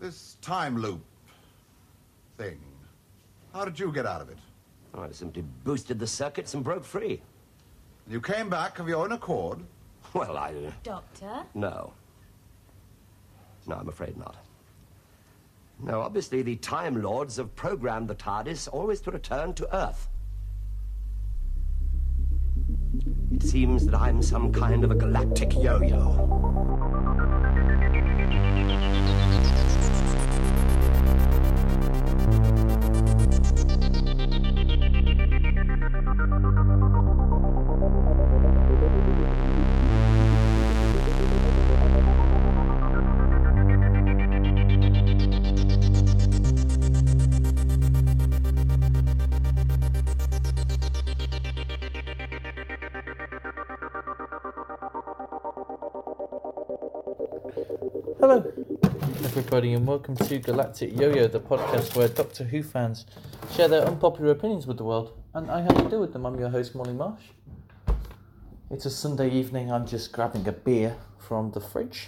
This time loop thing. How did you get out of it? Oh, I simply boosted the circuits and broke free. You came back of your own accord? Well, I. Doctor? no. No, I'm afraid not. No, obviously, the Time Lords have programmed the TARDIS always to return to Earth. It seems that I'm some kind of a galactic yo everybody, and welcome to Galactic Yo-Yo, the podcast where Doctor Who fans share their unpopular opinions with the world, and I have to deal with them. I'm your host, Molly Marsh. It's a Sunday evening. I'm just grabbing a beer from the fridge.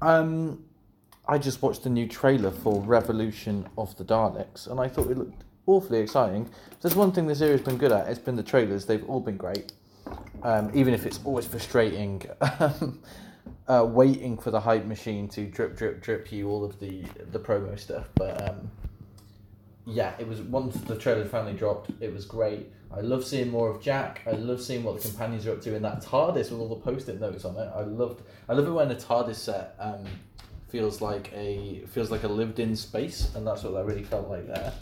Um, I just watched the new trailer for Revolution of the Daleks, and I thought it looked awfully exciting. There's one thing the series has been good at, it's been the trailers. They've all been great, um, even if it's always frustrating. uh, waiting for the hype machine to drip, drip, drip you all of the the promo stuff. But um, yeah, it was once the trailer finally dropped, it was great. I love seeing more of Jack. I love seeing what the companions are up to in that TARDIS with all the post-it notes on it. I loved. I love it when a TARDIS set um, feels like a feels like a lived-in space, and that's what that really felt like there.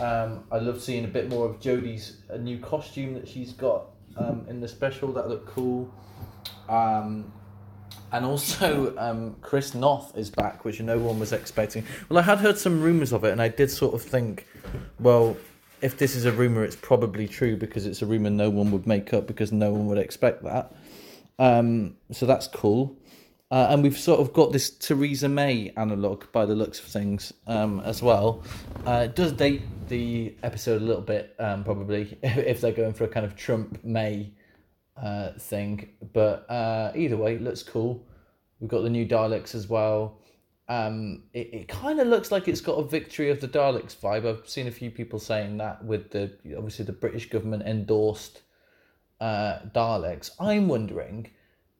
Um, I love seeing a bit more of Jodie's a new costume that she's got um, in the special. That looked cool. Um, and also, um, Chris Noth is back, which no one was expecting. Well, I had heard some rumours of it, and I did sort of think, well, if this is a rumour, it's probably true because it's a rumour no one would make up because no one would expect that. Um, so that's cool. Uh, and we've sort of got this Theresa May analogue by the looks of things um, as well. Uh, it does date the episode a little bit, um, probably, if they're going for a kind of Trump May uh, thing. But uh, either way, looks cool. We've got the new Daleks as well. Um, it, it kind of looks like it's got a victory of the Daleks vibe. I've seen a few people saying that with the obviously the British government endorsed uh, Daleks. I'm wondering.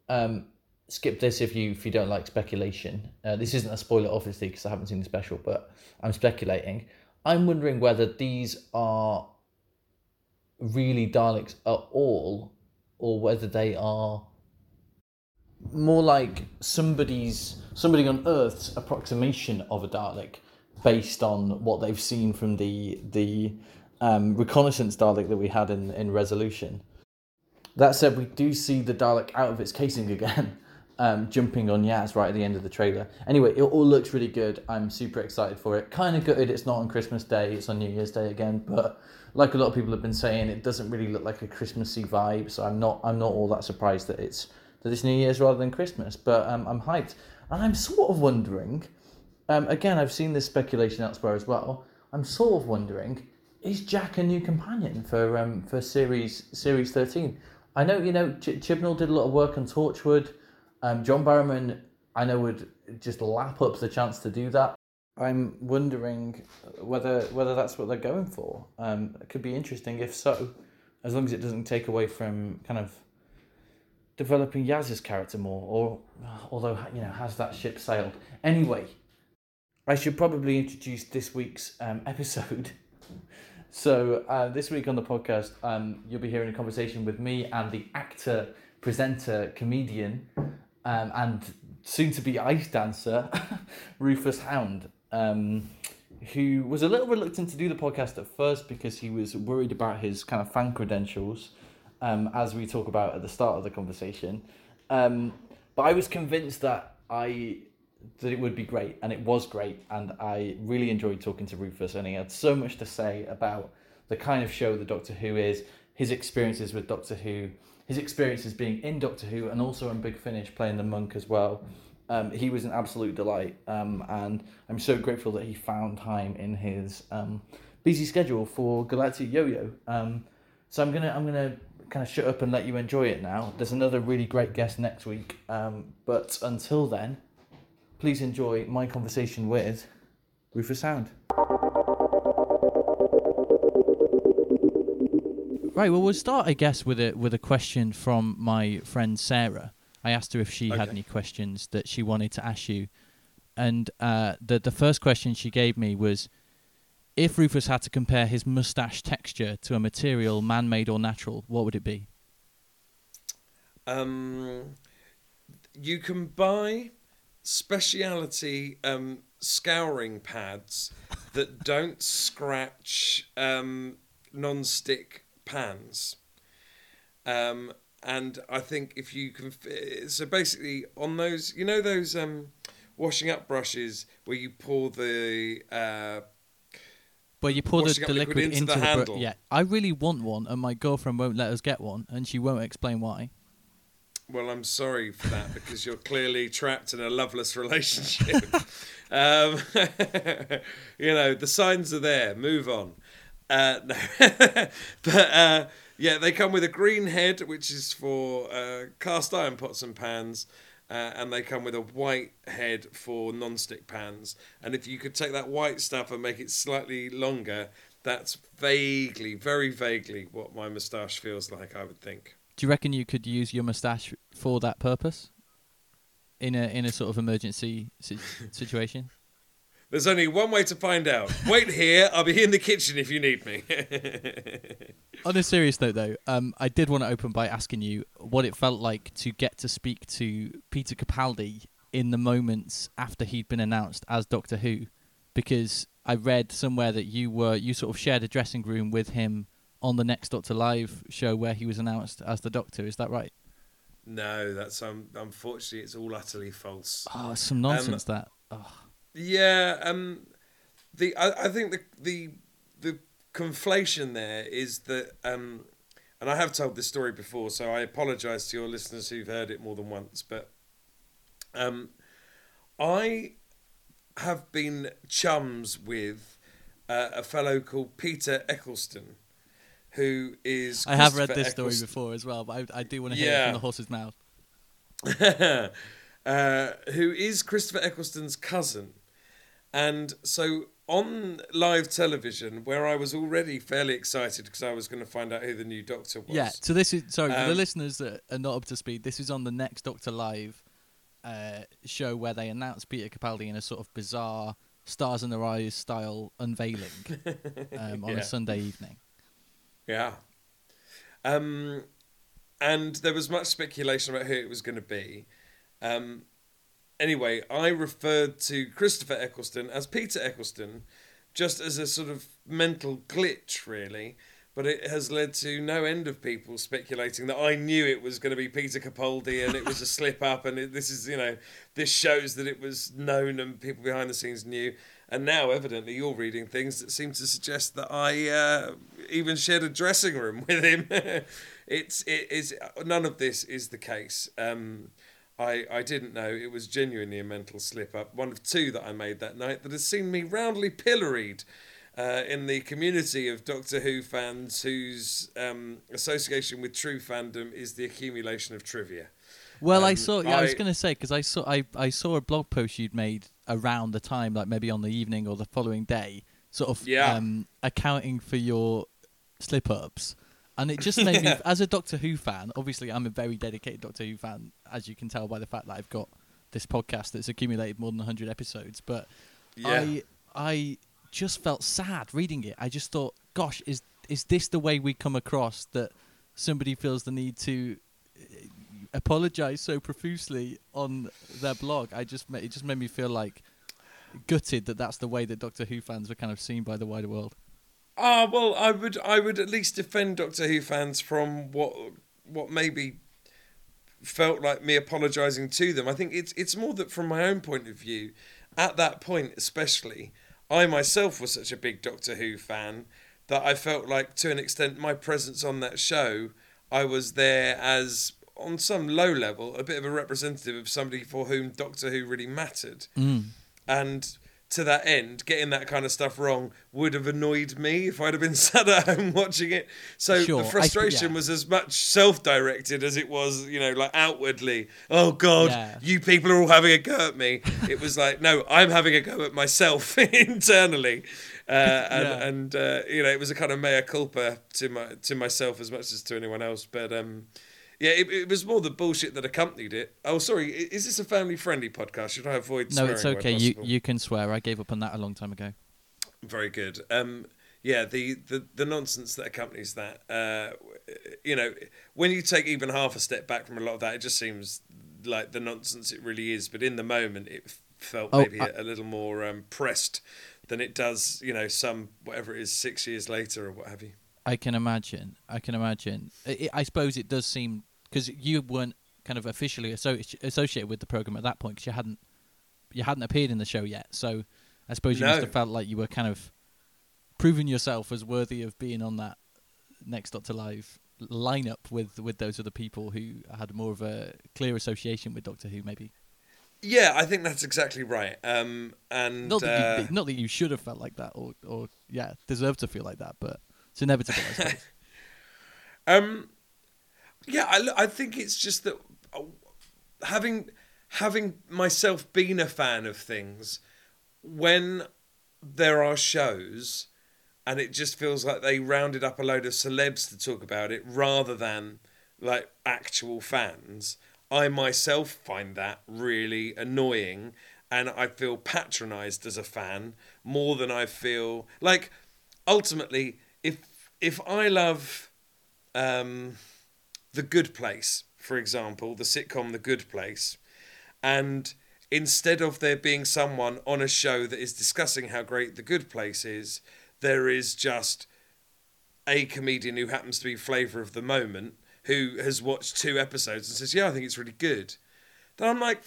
Um, skip this if you if you don't like speculation. Uh, this isn't a spoiler, obviously, because I haven't seen the special, but I'm speculating. I'm wondering whether these are really Daleks at all, or whether they are more like somebody's somebody on Earth's approximation of a Dalek, based on what they've seen from the the um, reconnaissance Dalek that we had in in Resolution. That said, we do see the Dalek out of its casing again, um, jumping on Yaz right at the end of the trailer. Anyway, it all looks really good. I'm super excited for it. Kind of gutted it's not on Christmas Day, it's on New Year's Day again, but like a lot of people have been saying, it doesn't really look like a Christmassy vibe, so I'm not I'm not all that surprised that it's that it's New Year's rather than Christmas, but um, I'm hyped. And I'm sort of wondering, um, again, I've seen this speculation elsewhere as well. I'm sort of wondering, is Jack a new companion for um, for series series thirteen? I know you know Ch- Chibnall did a lot of work on Torchwood. Um, John Barrowman, I know would just lap up the chance to do that. I'm wondering whether whether that's what they're going for. Um, it could be interesting if so, as long as it doesn't take away from kind of developing Yaz's character more, or although you know has that ship sailed anyway. I should probably introduce this week's um, episode. so uh, this week on the podcast, um, you'll be hearing a conversation with me and the actor, presenter, comedian, um, and soon to be ice dancer, Rufus Hound. Um, who was a little reluctant to do the podcast at first because he was worried about his kind of fan credentials, um, as we talk about at the start of the conversation. Um, but I was convinced that I that it would be great, and it was great, and I really enjoyed talking to Rufus, and he had so much to say about the kind of show that Doctor Who is, his experiences with Doctor Who, his experiences being in Doctor Who, and also in Big Finish playing the monk as well. Um, he was an absolute delight, um, and I'm so grateful that he found time in his um, busy schedule for Galactic Yo-Yo. Um, so I'm gonna I'm gonna kind of shut up and let you enjoy it now. There's another really great guest next week, um, but until then, please enjoy my conversation with Rufus Hound. Right, well, we'll start, I guess, with a with a question from my friend Sarah. I asked her if she had any questions that she wanted to ask you, and uh, the the first question she gave me was, if Rufus had to compare his mustache texture to a material, man-made or natural, what would it be? Um, you can buy speciality um, scouring pads that don't scratch um, non-stick pans. Um, and I think if you can, so basically on those, you know those um, washing up brushes where you pour the uh, Well, you pour the, the liquid liquid into into, the the, handle. Yeah, I really want one, and my girlfriend won't let us get one, and she won't explain why. Well, I'm sorry for that because you're clearly trapped in a loveless relationship. um, you know, the signs are there. Move on. Uh, no. but uh, yeah, they come with a green head, which is for uh, cast iron pots and pans. Uh, and they come with a white head for non-stick pans. And if you could take that white stuff and make it slightly longer, that's vaguely, very vaguely, what my moustache feels like. I would think. Do you reckon you could use your moustache for that purpose? In a in a sort of emergency si- situation. There's only one way to find out. Wait here. I'll be in the kitchen if you need me. On a serious note, though, um, I did want to open by asking you what it felt like to get to speak to Peter Capaldi in the moments after he'd been announced as Doctor Who, because I read somewhere that you were you sort of shared a dressing room with him on the next Doctor Live show where he was announced as the Doctor. Is that right? no, that's um, unfortunately it's all utterly false. Oh, it's some nonsense that. Oh. Yeah, um, the I, I think the the the conflation there is that um, and I have told this story before, so I apologise to your listeners who've heard it more than once, but um, I have been chums with uh, a fellow called Peter Eccleston, who is I have read this story before as well, but I, I do want to hear it from the horse's mouth. uh, who is Christopher Eccleston's cousin. And so on live television, where I was already fairly excited because I was going to find out who the new Doctor was. Yeah, so this is sorry for the Um, listeners that are not up to speed. This is on the next Doctor Live uh, show where they announced Peter Capaldi in a sort of bizarre stars in their eyes style unveiling um, on Yeah. a Sunday evening. Yeah. Um, and there was much speculation about who it was going to be. Um, anyway, I referred to Christopher Eccleston as Peter Eccleston, just as a sort of mental glitch, really. But it has led to no end of people speculating that I knew it was going to be Peter Capaldi and it was a slip up, and it, this is, you know, this shows that it was known and people behind the scenes knew. And now, evidently, you're reading things that seem to suggest that I uh, even shared a dressing room with him. it's it is none of this is the case. Um, I I didn't know it was genuinely a mental slip up, one of two that I made that night that has seen me roundly pilloried. Uh, in the community of Doctor Who fans whose um, association with true fandom is the accumulation of trivia. Well, I Um, saw. Yeah, I, was going to say because I saw. I I saw a blog post you'd made around the time, like maybe on the evening or the following day, sort of Yeah. um, accounting for your slip ups. And it just made me, as a Doctor Who fan, obviously I'm a very dedicated Doctor Who fan, as you can tell by the fact that I've got this podcast that's accumulated more than 100 episodes. But Yeah. I I just felt sad reading it. I just thought, gosh, is is this the way we come across that somebody feels the need to uh, apologize so profusely on their blog? I just it just made me feel like gutted that that's the way that Doctor Who fans were kind of seen by the wider world. Ah, well, I would I would at least defend Doctor Who fans from what what maybe felt like me apologising to them. I think it's it's more that from my own point of view, at that point especially, I myself was such a big Doctor Who fan that I felt like to an extent my presence on that show, I was there as on some low level a bit of a representative of somebody for whom Doctor Who really mattered Mm. and to that end, getting that kind of stuff wrong would have annoyed me if I'd have been sat at home watching it. So Sure, the I- frustration yeah. was as much self-directed as it was, you know, like outwardly. Oh God, Yeah. you people are all having a go at me. It was like, no, I'm having a go at myself internally, uh, and, Yeah. and uh, you know, it was a kind of mea culpa to my to myself as much as to anyone else. But um, yeah, it, it was more the bullshit that accompanied it. Oh, sorry, is this a family-friendly podcast? Should I avoid? No, it's okay. You you can swear. I gave up on that a long time ago. Very good. Um, yeah, the, the, the nonsense that accompanies that, uh, you know, when you take even half a step back from a lot of that, it just seems like the nonsense it really is. But in the moment, it felt Oh, maybe I- a, little more um, pressed than it does, you know, some whatever it is six years later or what have you. I can imagine. I can imagine. I, I suppose it does seem because you weren't kind of officially asso- associated with the program at that point because you hadn't you hadn't appeared in the show yet. So I suppose you must have felt like you were kind of proving yourself as worthy of being on that next Doctor Live lineup with with those other people who had more of a clear association with Doctor Who, maybe. Yeah, I think that's exactly right. Um, and Not that uh, you, not that you should have felt like that, or or yeah, deserve to feel like that, but it's inevitable, I suppose. Um, yeah, I, I think it's just that uh, having having myself been a fan of things when there are shows and it just feels like they rounded up a load of celebs to talk about it rather than like actual fans. I myself find that really annoying and I feel patronized as a fan more than I feel like ultimately if if I love um, The Good Place, for example, the sitcom The Good Place, and instead of there being someone on a show that is discussing how great The Good Place is, there is just a comedian who happens to be flavour of the moment who has watched two episodes and says, Yeah, I think it's really good. Then I'm like,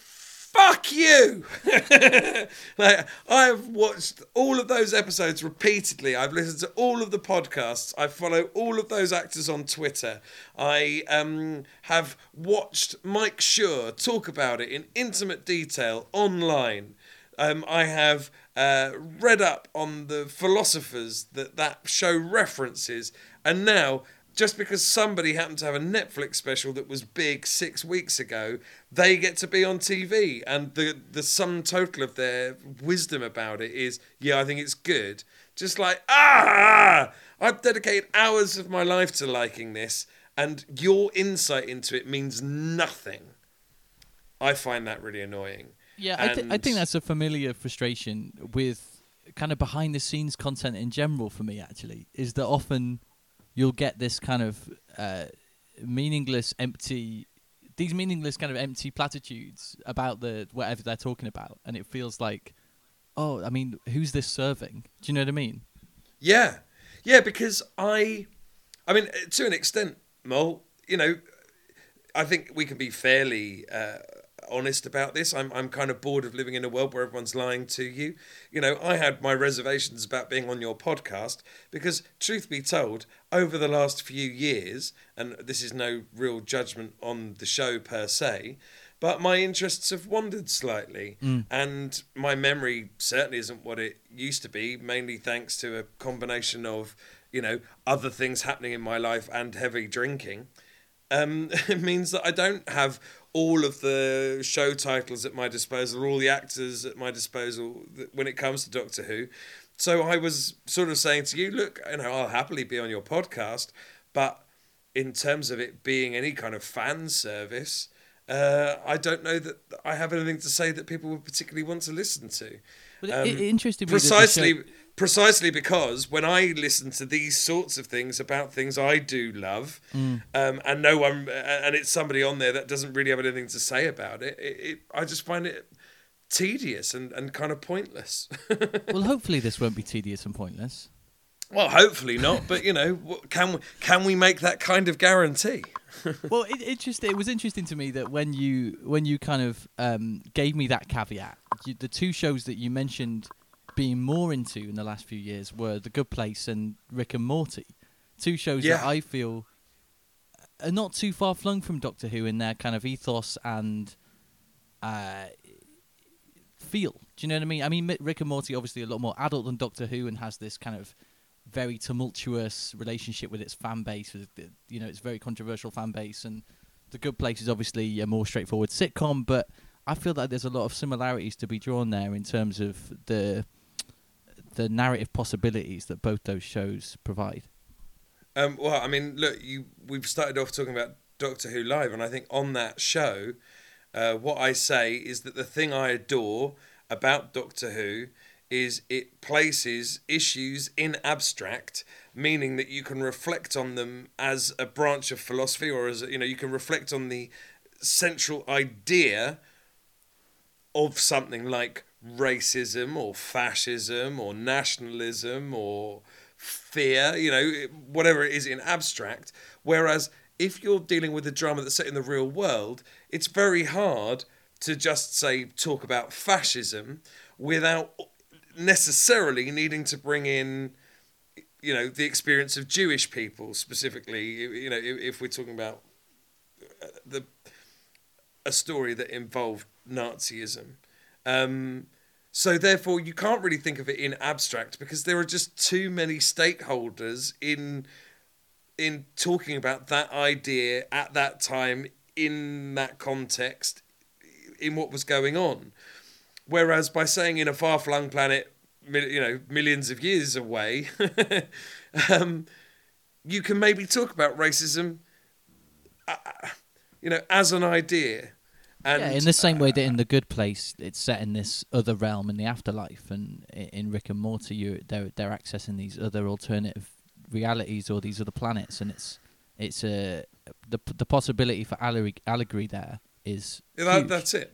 Fuck you! like, I've watched all of those episodes repeatedly. I've listened to all of the podcasts. I follow all of those actors on Twitter. I um, have watched Mike Schur talk about it in intimate detail online. Um, I have uh, read up on the philosophers that that show references, and now just because somebody happened to have a Netflix special that was big six weeks ago, they get to be on TV, and the the sum total of their wisdom about it is, yeah, I think it's good. Just like ah, I've dedicated hours of my life to liking this, and your insight into it means nothing. I find that really annoying. Yeah, I, th- I think that's a familiar frustration with kind of behind the scenes content in general for me, actually, is that often you'll get this kind of uh, meaningless, empty, these meaningless kind of empty platitudes about the whatever they're talking about. And it feels like, oh, I mean, who's this serving? Do you know what I mean? Yeah, yeah, because I, I mean, to an extent, Mole, you know, I think we can be fairly uh, honest about this. I'm I'm kind of bored of living in a world where everyone's lying to you. You know, I had my reservations about being on your podcast because, truth be told, over the last few years, and this is no real judgment on the show per se. But my interests have wandered slightly, and my memory certainly isn't what it used to be. Mainly thanks to a combination of, you know, other things happening in my life and heavy drinking um, it means that I don't have all of the show titles at my disposal, all the actors at my disposal when it comes to Doctor Who. So I was sort of saying to you, look, you know, I'll happily be on your podcast, but in terms of it being any kind of fan service, uh, I don't know that I have anything to say that people would particularly want to listen to. Um, it, it interested me that the precisely show- precisely because when I listen to these sorts of things about things I do love, Mm. um, and no one and it's somebody on there that doesn't really have anything to say about it, it, it I just find it tedious and, and kind of pointless. well, hopefully this won't be tedious and pointless. well, hopefully not, but you know, can we, can we make that kind of guarantee? well, it, it just it was interesting to me that when you when you kind of um, gave me that caveat, you, the two shows that you mentioned being more into in the last few years were The Good Place and Rick and Morty, two shows that I feel are not too far flung from Doctor Who in their kind of ethos and uh, feel. Do you know what I mean? I mean, Rick and Morty obviously a lot more adult than Doctor Who and has this kind of very tumultuous relationship with its fan base. With the, you know, it's very controversial fan base, and The Good Place is obviously a more straightforward sitcom. But I feel that there's a lot of similarities to be drawn there in terms of the the narrative possibilities that both those shows provide. Um, well, I mean, look, you we've started off talking about Doctor Who live, and I think on that show, uh, what I say is that the thing I adore about Doctor Who is it places issues in abstract, meaning that you can reflect on them as a branch of philosophy, or as you know, you can reflect on the central idea of something like racism or fascism or nationalism or fear, you know, whatever it is in abstract. Whereas if you're dealing with a drama that's set in the real world, it's very hard to just say talk about fascism without necessarily needing to bring in you know the experience of Jewish people specifically you know if we're talking about uh, the a story that involved Nazism um, so therefore, you can't really think of it in abstract because there are just too many stakeholders in in talking about that idea at that time in that context in what was going on. Whereas by saying in a far flung planet, you know, millions of years away, um, you can maybe talk about racism, uh, you know, as an idea and, yeah, in the same way that in the Good Place, it's set in this other realm in the afterlife, and in Rick and Morty, you they're they're accessing these other alternative realities or these other planets, and it's it's a the the possibility for allegory, allegory there is Yeah, that, that's it.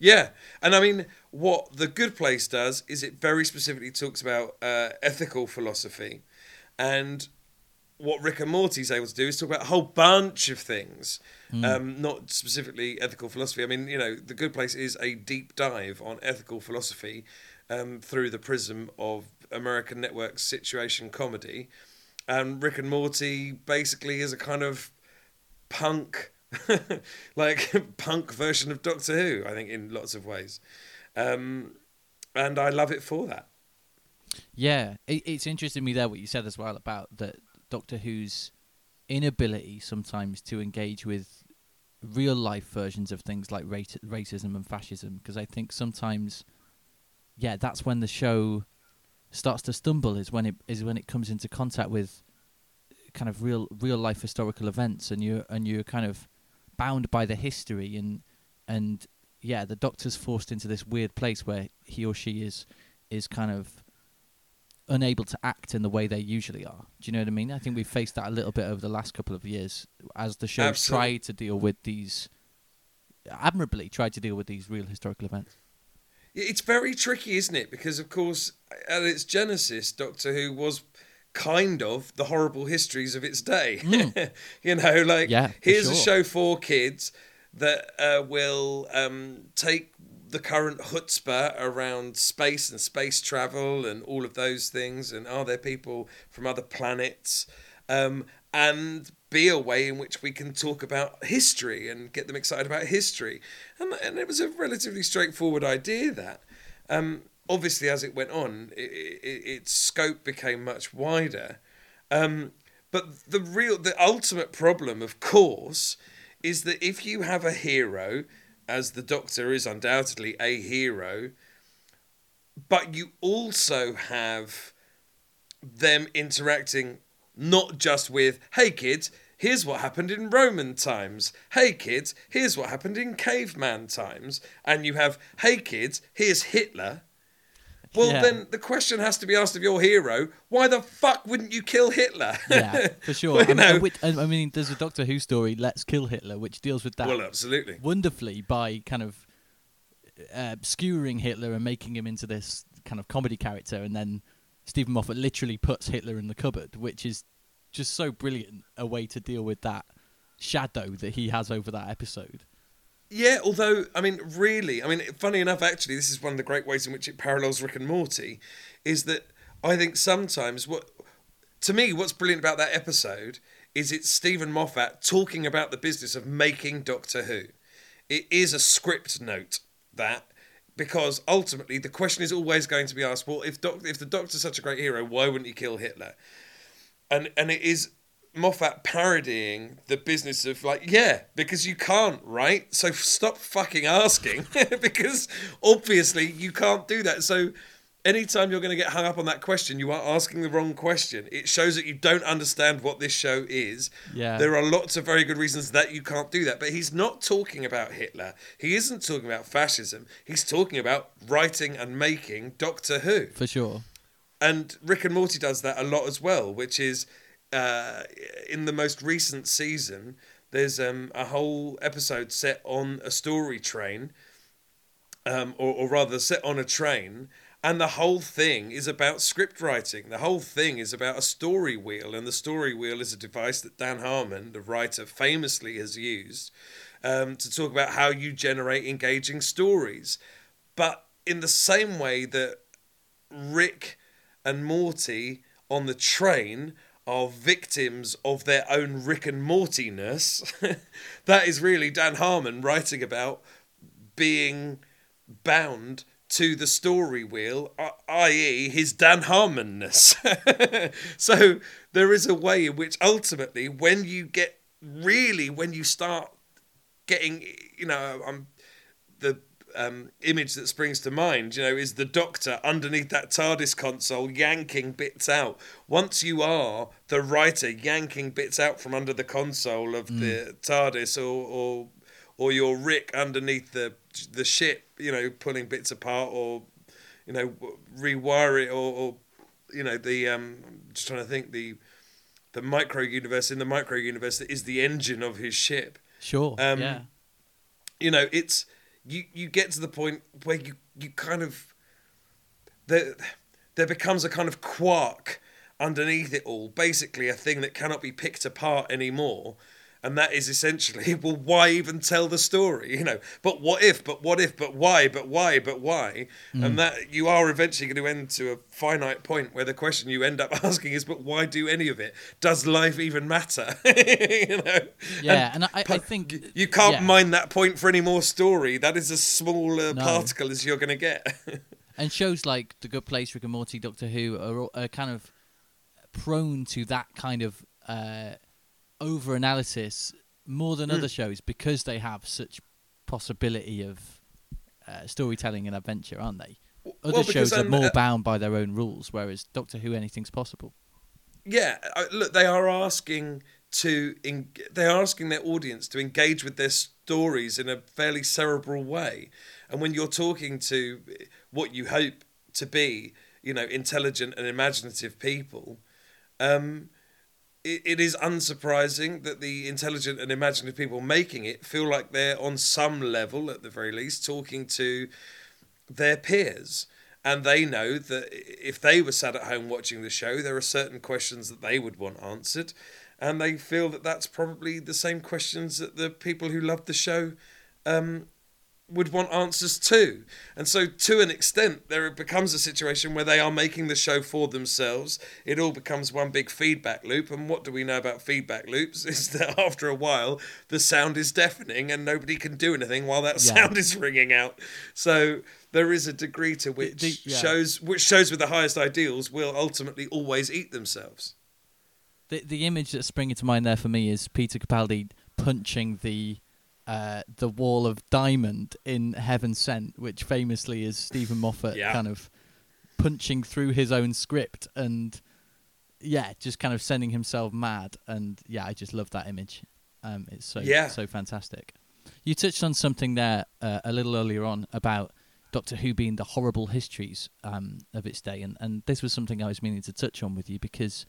Yeah, and I mean, what the Good Place does is it very specifically talks about uh, ethical philosophy, and what Rick and Morty's able to do is talk about a whole bunch of things, um, not specifically ethical philosophy. I mean, you know, the Good Place is a deep dive on ethical philosophy um, through the prism of American network situation comedy, and Rick and Morty basically is a kind of punk like punk version of Doctor Who, I think, in lots of ways. Um, and I love it for that. Yeah, it, it's interesting to me there what you said as well about that Doctor Who's inability sometimes to engage with real life versions of things like race, racism and fascism because I think sometimes yeah that's when the show starts to stumble is when it is when it comes into contact with kind of real real life historical events and you and you're kind of bound by the history and and yeah the doctor's forced into this weird place where he or she is is kind of unable to act in the way they usually are. Do you know what I mean? I think we've faced that a little bit over the last couple of years as the show tried to deal with these admirably tried to deal with these real historical events. It's very tricky, isn't it? Because, of course, at its genesis, Doctor Who was kind of the horrible histories of its day. you know, like, Yeah, here's a show for kids that uh, will um, take the current chutzpah around space and space travel and all of those things, and are there people from other planets? Um, and be a way in which we can talk about history and get them excited about history. And, and it was a relatively straightforward idea that. Um, obviously, as it went on, i i its scope became much wider. Um, but the real, the ultimate problem, of course, is that if you have a hero, as the Doctor is undoubtedly a hero, but you also have them interacting not just with, hey kids, here's what happened in Roman times. Hey kids, here's what happened in caveman times. And you have, hey kids, here's Hitler. Well, Yeah. then the question has to be asked of your hero why the fuck wouldn't you kill Hitler? Yeah, for sure. Well, I, mean, know- which, I I mean, there's a Doctor Who story, Let's Kill Hitler, which deals with that well, absolutely. wonderfully by kind of uh, skewering Hitler and making him into this kind of comedy character, and then Steven Moffat literally puts Hitler in the cupboard, which is just so brilliant a way to deal with that shadow that he has over that episode. Yeah, although I mean, really, I mean, funny enough, actually, this is one of the great ways in which it parallels Rick and Morty, is that I think sometimes what, to me, what's brilliant about that episode is it's Steven Moffat talking about the business of making Doctor Who. It is a script note that, because ultimately the question is always going to be asked well if doc- if the doctor's such a great hero why wouldn't he kill hitler and and it is Moffat parodying the business of like, yeah, because you can't, right? So stop fucking asking because obviously you can't do that. So anytime you're going to get hung up on that question, you are asking the wrong question. It shows that you don't understand what this show is. Yeah. There are lots of very good reasons that you can't do that. But he's not talking about Hitler. He isn't talking about fascism. He's talking about writing and making Doctor Who For sure. and Rick and Morty does that a lot as well, which is uh, in the most recent season. There's um, a whole episode set on a story train, um, or, or rather, set on a train, and the whole thing is about script writing. The whole thing is about a story wheel, and the story wheel is a device that Dan Harmon, the writer, famously has used um, to talk about how you generate engaging stories. But in the same way that Rick and Morty on the train are victims of their own Rick and Mortiness. that is really Dan Harmon writing about being bound to the story wheel, i.e., his Dan Harmonness. so there is a way in which ultimately, when you get really, when you start getting, you know, um, the um, image that springs to mind, you know, is the Doctor underneath that TARDIS console yanking bits out. Once you are the writer yanking bits out from under the console of the TARDIS, or or or you're Rick underneath the the ship, you know, pulling bits apart, or you know, rewire it, or, or you know, the um, I'm just trying to think the the micro universe in the micro universe that is the engine of his ship Sure. Um, yeah. you know it's you you get to the point where you you kind of there there becomes a kind of quark underneath it all basically a thing that cannot be picked apart anymore and that is essentially well why even tell the story you know but what if but what if but why but why but why and that you are eventually going to end to a finite point where the question you end up asking is but why do any of it does life even matter you know Yeah, and I, I think you- you can't yeah. mine that point for any more story. That is as small a No. particle as you're going to get. And shows like The Good Place, Rick and Morty, Doctor Who are, are kind of prone to that kind of uh, over analysis more than Hmm. other shows because they have such possibility of uh, storytelling and adventure, aren't they? Other Well, shows are um, more uh, bound by their own rules, whereas Doctor Who, anything's possible. yeah, I- look, they are asking to en- they're asking their audience to engage with their stories in a fairly cerebral way, and when you're talking to what you hope to be, you know, intelligent and imaginative people. Um, it, it is unsurprising that the intelligent and imaginative people making it feel like they're on some level, at the very least, talking to their peers. And they know that if they were sat at home watching the show, there are certain questions that they would want answered. And they feel that that's probably the same questions that the people who love the show um, would want answers to. And so, to an extent, there it becomes a situation where they are making the show for themselves. It all becomes one big feedback loop. And what do we know about feedback loops? Is that after a while, the sound is deafening and nobody can do anything while that Yeah. sound is ringing out. So, there is a degree to which the- yeah. shows which shows with the highest ideals will ultimately always eat themselves. The the image that's springing to mind there for me is Peter Capaldi punching the uh, the wall of diamond in Heaven Sent, which famously is Steven Moffat Yeah. kind of punching through his own script and yeah, just kind of sending himself mad. And yeah, I just love that image. Um, it's so Yeah. so fantastic. You touched on something there uh, a little earlier on about Doctor Who being the horrible histories um, of its day, and, and this was something I was meaning to touch on with you because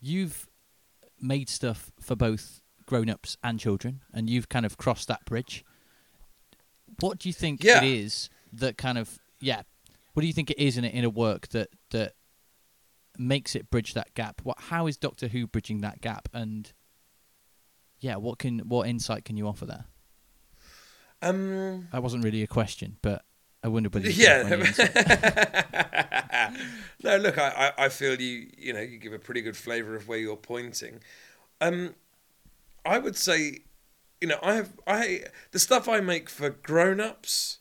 you've made stuff for both grown-ups and children, and you've kind of crossed that bridge. What do you think Yeah. it is that kind of yeah? What do you think it is in a, in a work that that makes it bridge that gap? What how is Doctor Who bridging that gap? And yeah, what can what insight can you offer there? Um, That wasn't really a question, but I wonder whether you could offer any insight. yeah. no, look, I, I, I feel you. You know, you give a pretty good flavour of where you're pointing. Um, I would say, you know, I have I the stuff I make for grown-ups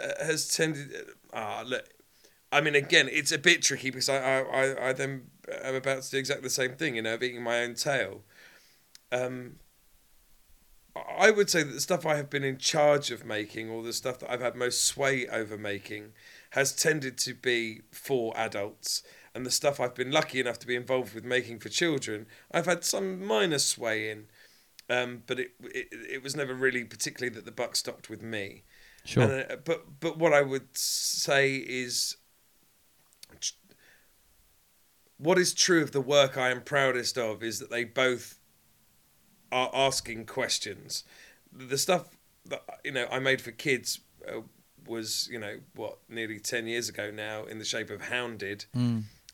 uh, has tended. Ah, look. I mean, again, it's a bit tricky because I, I, I, then am about to do exactly the same thing. You know, beating my own tail. Um, I would say that the stuff I have been in charge of making, or the stuff that I've had most sway over making, has tended to be for adults. And the stuff I've been lucky enough to be involved with making for children, I've had some minor sway in. Um, but it, it it was never really particularly that the buck stopped with me. Sure. And, uh, but but what I would say is, what is true of the work I am proudest of is that they both are asking questions. The stuff that you know I made for kids uh, was you know what nearly ten years ago now in the shape of Hounded.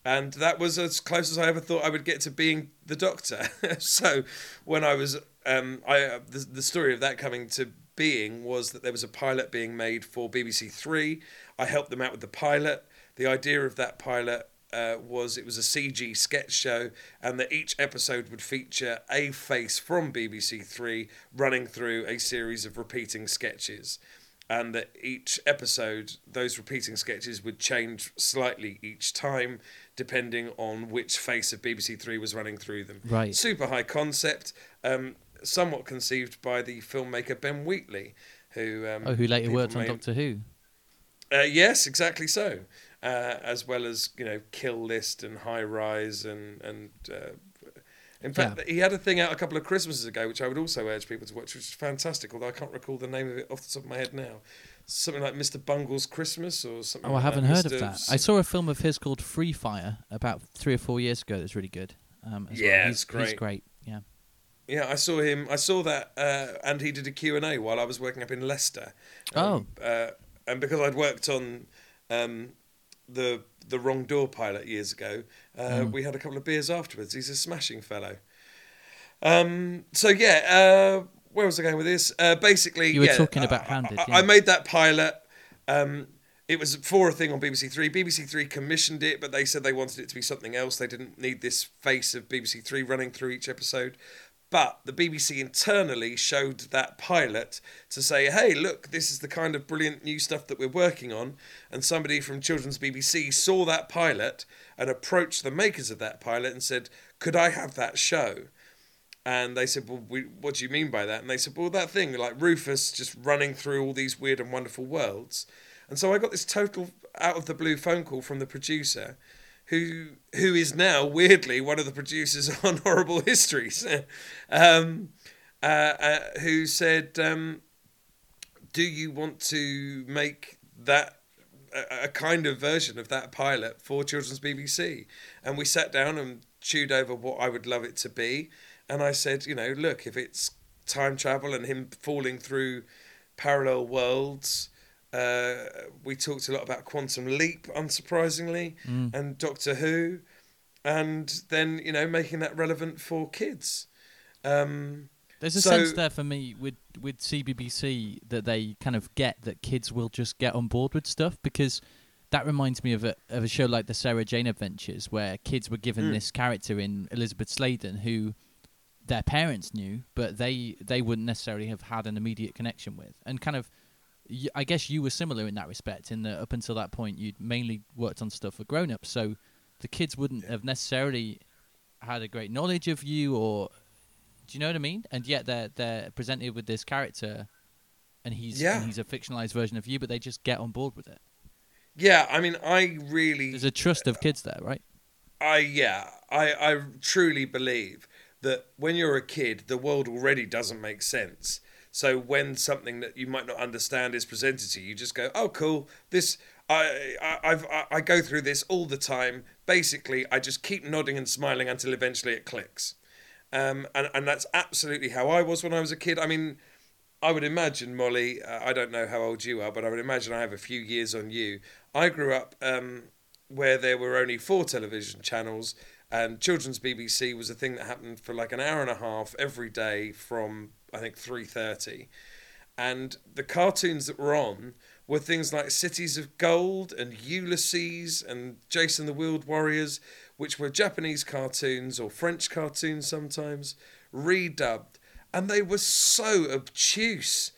And that was as close as I ever thought I would get to being the Doctor. so, when I was, um, I uh, the, the story of that coming to being was that there was a pilot being made for BBC Three. I helped them out with the pilot. The idea of that pilot uh, was it was a CG sketch show, and that each episode would feature a face from BBC Three running through a series of repeating sketches. And that each episode, those repeating sketches would change slightly each time, depending on which face of BBC Three was running through them. Right. Super high concept, um, somewhat conceived by the filmmaker Ben Wheatley, who um, oh, who later worked on Doctor Who? uh, yes, exactly so. Uh, as well as you know, Kill List and High Rise and and uh, in fact, Yeah. he had a thing out a couple of Christmases ago, which I would also urge people to watch, which is fantastic. Although I can't recall the name of it off the top of my head now. Something like Mr. Bungle's Christmas or something. Oh, I haven't that. heard of that. I saw a film of his called Free Fire about three or four years ago. That's really good. Um, as well. Yeah, he's, it's great. He's great. Yeah. Yeah, I saw him. I saw that, uh, and he did a Q and A while I was working up in Leicester. Um, uh, and because I'd worked on um, the the Wrong Door pilot years ago, uh, Mm. we had a couple of beers afterwards. He's a smashing fellow. Um, so yeah, uh, where was I going with this? Uh, basically, You were yeah, talking I- about I- Hounded, I, yeah. I made that pilot. Um, it was for a thing on BBC Three. BBC Three commissioned it, but they said they wanted it to be something else. They didn't need this face of BBC Three running through each episode. But the BBC internally showed that pilot to say, hey, look, this is the kind of brilliant new stuff that we're working on. And somebody from Children's BBC saw that pilot and approached the makers of that pilot and said, could I have that show? And they said, well, we, what do you mean by that? And they said, well, that thing, like Rufus just running through all these weird and wonderful worlds. And so I got this total out of the blue phone call from the producer, who who is now weirdly one of the producers on Horrible Histories, um, uh, uh, who said, um, "Do you want to make that a, a kind of version of that pilot for Children's BBC?" And we sat down and chewed over what I would love it to be. And I said, you know, look, if it's time travel and him falling through parallel worlds. Uh, we talked a lot about Quantum Leap, unsurprisingly, and Doctor Who, and then you know making that relevant for kids. Um, There's a So- sense there for me with with CBBC that they kind of get that kids will just get on board with stuff because that reminds me of a of a show like the Sarah Jane Adventures where kids were given Mm. this character in Elizabeth Sladen who their parents knew but they they wouldn't necessarily have had an immediate connection with and kind of y- I guess you were similar in that respect in that up until that point you'd mainly worked on stuff for grown-ups so the kids wouldn't have necessarily had a great knowledge of you or do you know what I mean? And yet they're they're presented with this character, and he's Yeah. and he's a fictionalized version of you, but they just get on board with it. yeah, I mean, I really There's a trust of kids there, right? I yeah, I I truly believe that when you're a kid, the world already doesn't make sense. So when something that you might not understand is presented to you, you just go, "Oh, cool! This I I I've, I I go through this all the time. Basically, I just keep nodding and smiling until eventually it clicks." Um, and and that's absolutely how I was when I was a kid. I mean, I would imagine, Molly, uh, I don't know how old you are, but I would imagine I have a few years on you. I grew up um, where there were only four television channels, and children's BBC was a thing that happened for like an hour and a half every day from I think three thirty, and the cartoons that were on were things like Cities of Gold and Ulysses and Jayce and the Wheeled Warriors, which were Japanese cartoons or French cartoons sometimes, redubbed, and they were so obtuse.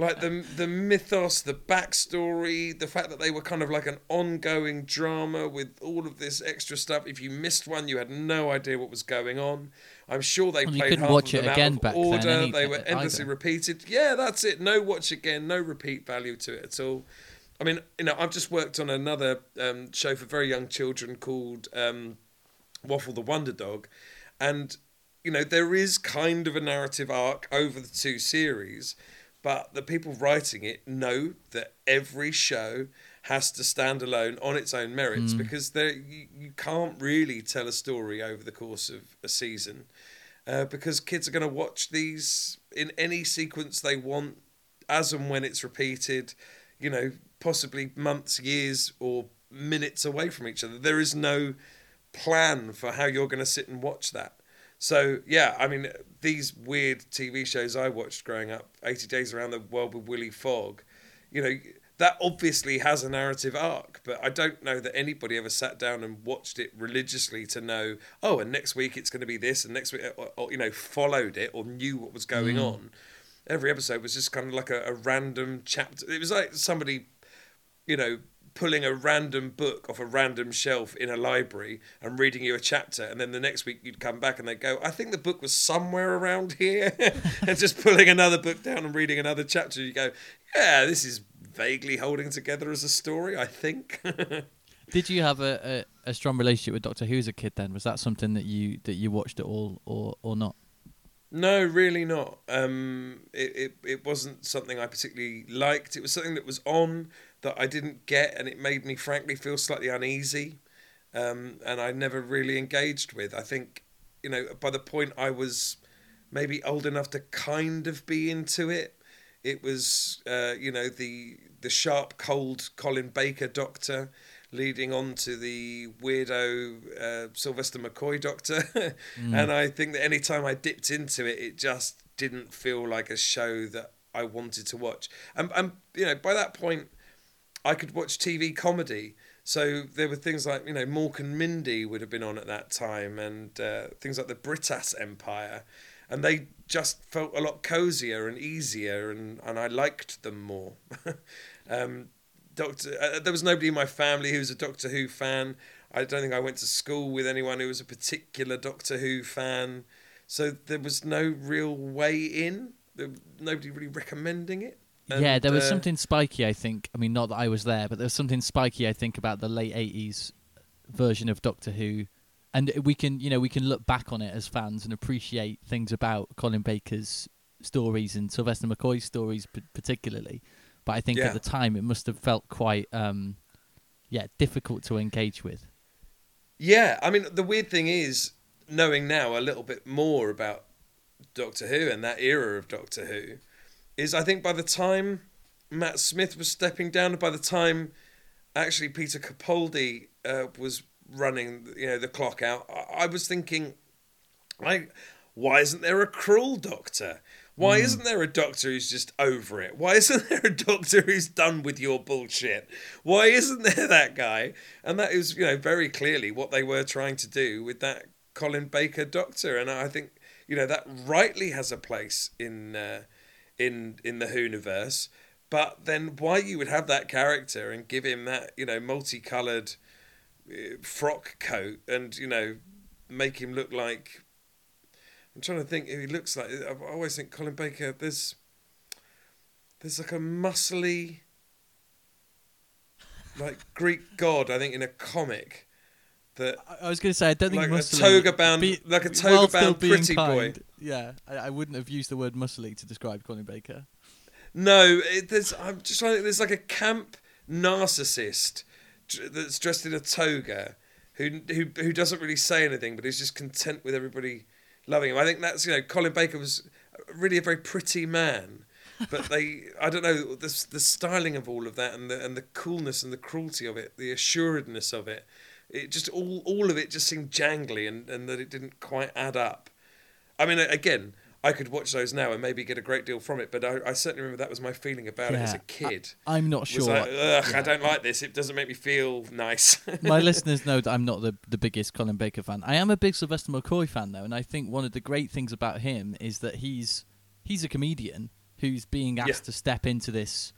Like the the mythos, the backstory, the fact that they were kind of like an ongoing drama with all of this extra stuff. If you missed one, you had no idea what was going on. I'm sure they Well, you played couldn't half watch of it again out of back then order. any- they were endlessly either. repeated. Yeah, that's it. No watch again. No repeat value to it at all. I mean, you know, I've just worked on another um, show for very young children called um, Waffle the Wonder Dog, and you know there is kind of a narrative arc over the two series, but the people writing it know that every show has to stand alone on its own merits because there you, you can't really tell a story over the course of a season uh, because kids are going to watch these in any sequence they want as and when it's repeated you know possibly months years or minutes away from each other. There is no plan for how you're going to sit and watch that so yeah i mean these weird tv shows i watched growing up 80 days around the world with Willy fogg you know that obviously has a narrative arc but i don't know that anybody ever sat down and watched it religiously to know oh and next week it's going to be this and next week or, or, you know followed it or knew what was going mm. on. Every episode was just kind of like a, a random chapter. It was like somebody you know, pulling a random book off a random shelf in a library and reading you a chapter, and then the next week you'd come back and they'd go, I think the book was somewhere around here, and just pulling another book down and reading another chapter. You go, yeah, this is vaguely holding together as a story, I think. Did you have a, a, a strong relationship with Doctor Who as a kid? Then was that something that you that you watched at all, or or not? No, really not. Um, it, it it wasn't something I particularly liked. It was something that was on that I didn't get, and it made me frankly feel slightly uneasy. Um, and I never really engaged with. I think, you know, by the point I was maybe old enough to kind of be into it, it was, uh, you know, the the sharp, cold Colin Baker Doctor leading on to the weirdo uh, Sylvester McCoy Doctor. and I think that any time I dipped into it, it just didn't feel like a show that I wanted to watch. And, and you know, by that point, I could watch TV comedy. So there were things like, you know, Mork and Mindy would have been on at that time and uh, things like the Brittas Empire. And they just felt a lot cozier and easier and, and I liked them more. um, Doctor, uh, there was nobody in my family who was a Doctor Who fan. I don't think I went to school with anyone who was a particular Doctor Who fan. So there was no real way in. There, nobody really recommending it. Yeah, And, there was uh, something spiky. I think. I mean, not that I was there, but there was something spiky. I think about the late '80s version of Doctor Who, and we can, you know, we can look back on it as fans and appreciate things about Colin Baker's stories and Sylvester McCoy's stories, p- particularly. But I think Yeah. at the time it must have felt quite, um, yeah, difficult to engage with. Yeah, I mean, the weird thing is, knowing now a little bit more about Doctor Who and that era of Doctor Who, is I think by the time Matt Smith was stepping down, by the time actually Peter Capaldi uh, was running, you know, the clock out, I, I was thinking, like, why isn't there a cruel Doctor? Why isn't there a doctor who's just over it? Why isn't there a doctor who's done with your bullshit? Why isn't there that guy? And that is, you know, very clearly what they were trying to do with that Colin Baker doctor. And I think, you know, that rightly has a place in uh, in in the Whoniverse. But then why you would have that character and give him that, you know, multicolored uh, frock coat and, you know, make him look like I'm trying to think who he looks like. I always think Colin Baker. There's there's like a muscly, like Greek god. I think in a comic that I, I was going to say I don't think Like a muscly- toga-bound- be- like a toga-bound being pretty boy. Yeah, I, I wouldn't have used the word muscly to describe Colin Baker. no. It, there's I'm just trying. to- There's like a camp narcissist that's dressed in a toga who who who doesn't really say anything, but is just content with everybody loving him. I think that's you know Colin Baker was really a very pretty man. but they I don't know the the styling of all of that and the and the coolness and the cruelty of it, the assuredness of it, it just all all of it just seemed jangly and and that it didn't quite add up. I mean, again, I could watch those now and maybe get a great deal from it, but I, I certainly remember that was my feeling about it as a kid. I'm not was sure. like, ugh, I don't like this. It doesn't make me feel nice. My listeners know that I'm not the, the biggest Colin Baker fan. I am a big Sylvester McCoy fan though, and I think one of the great things about him is that he's he's a comedian who's being asked Yeah. to step into this,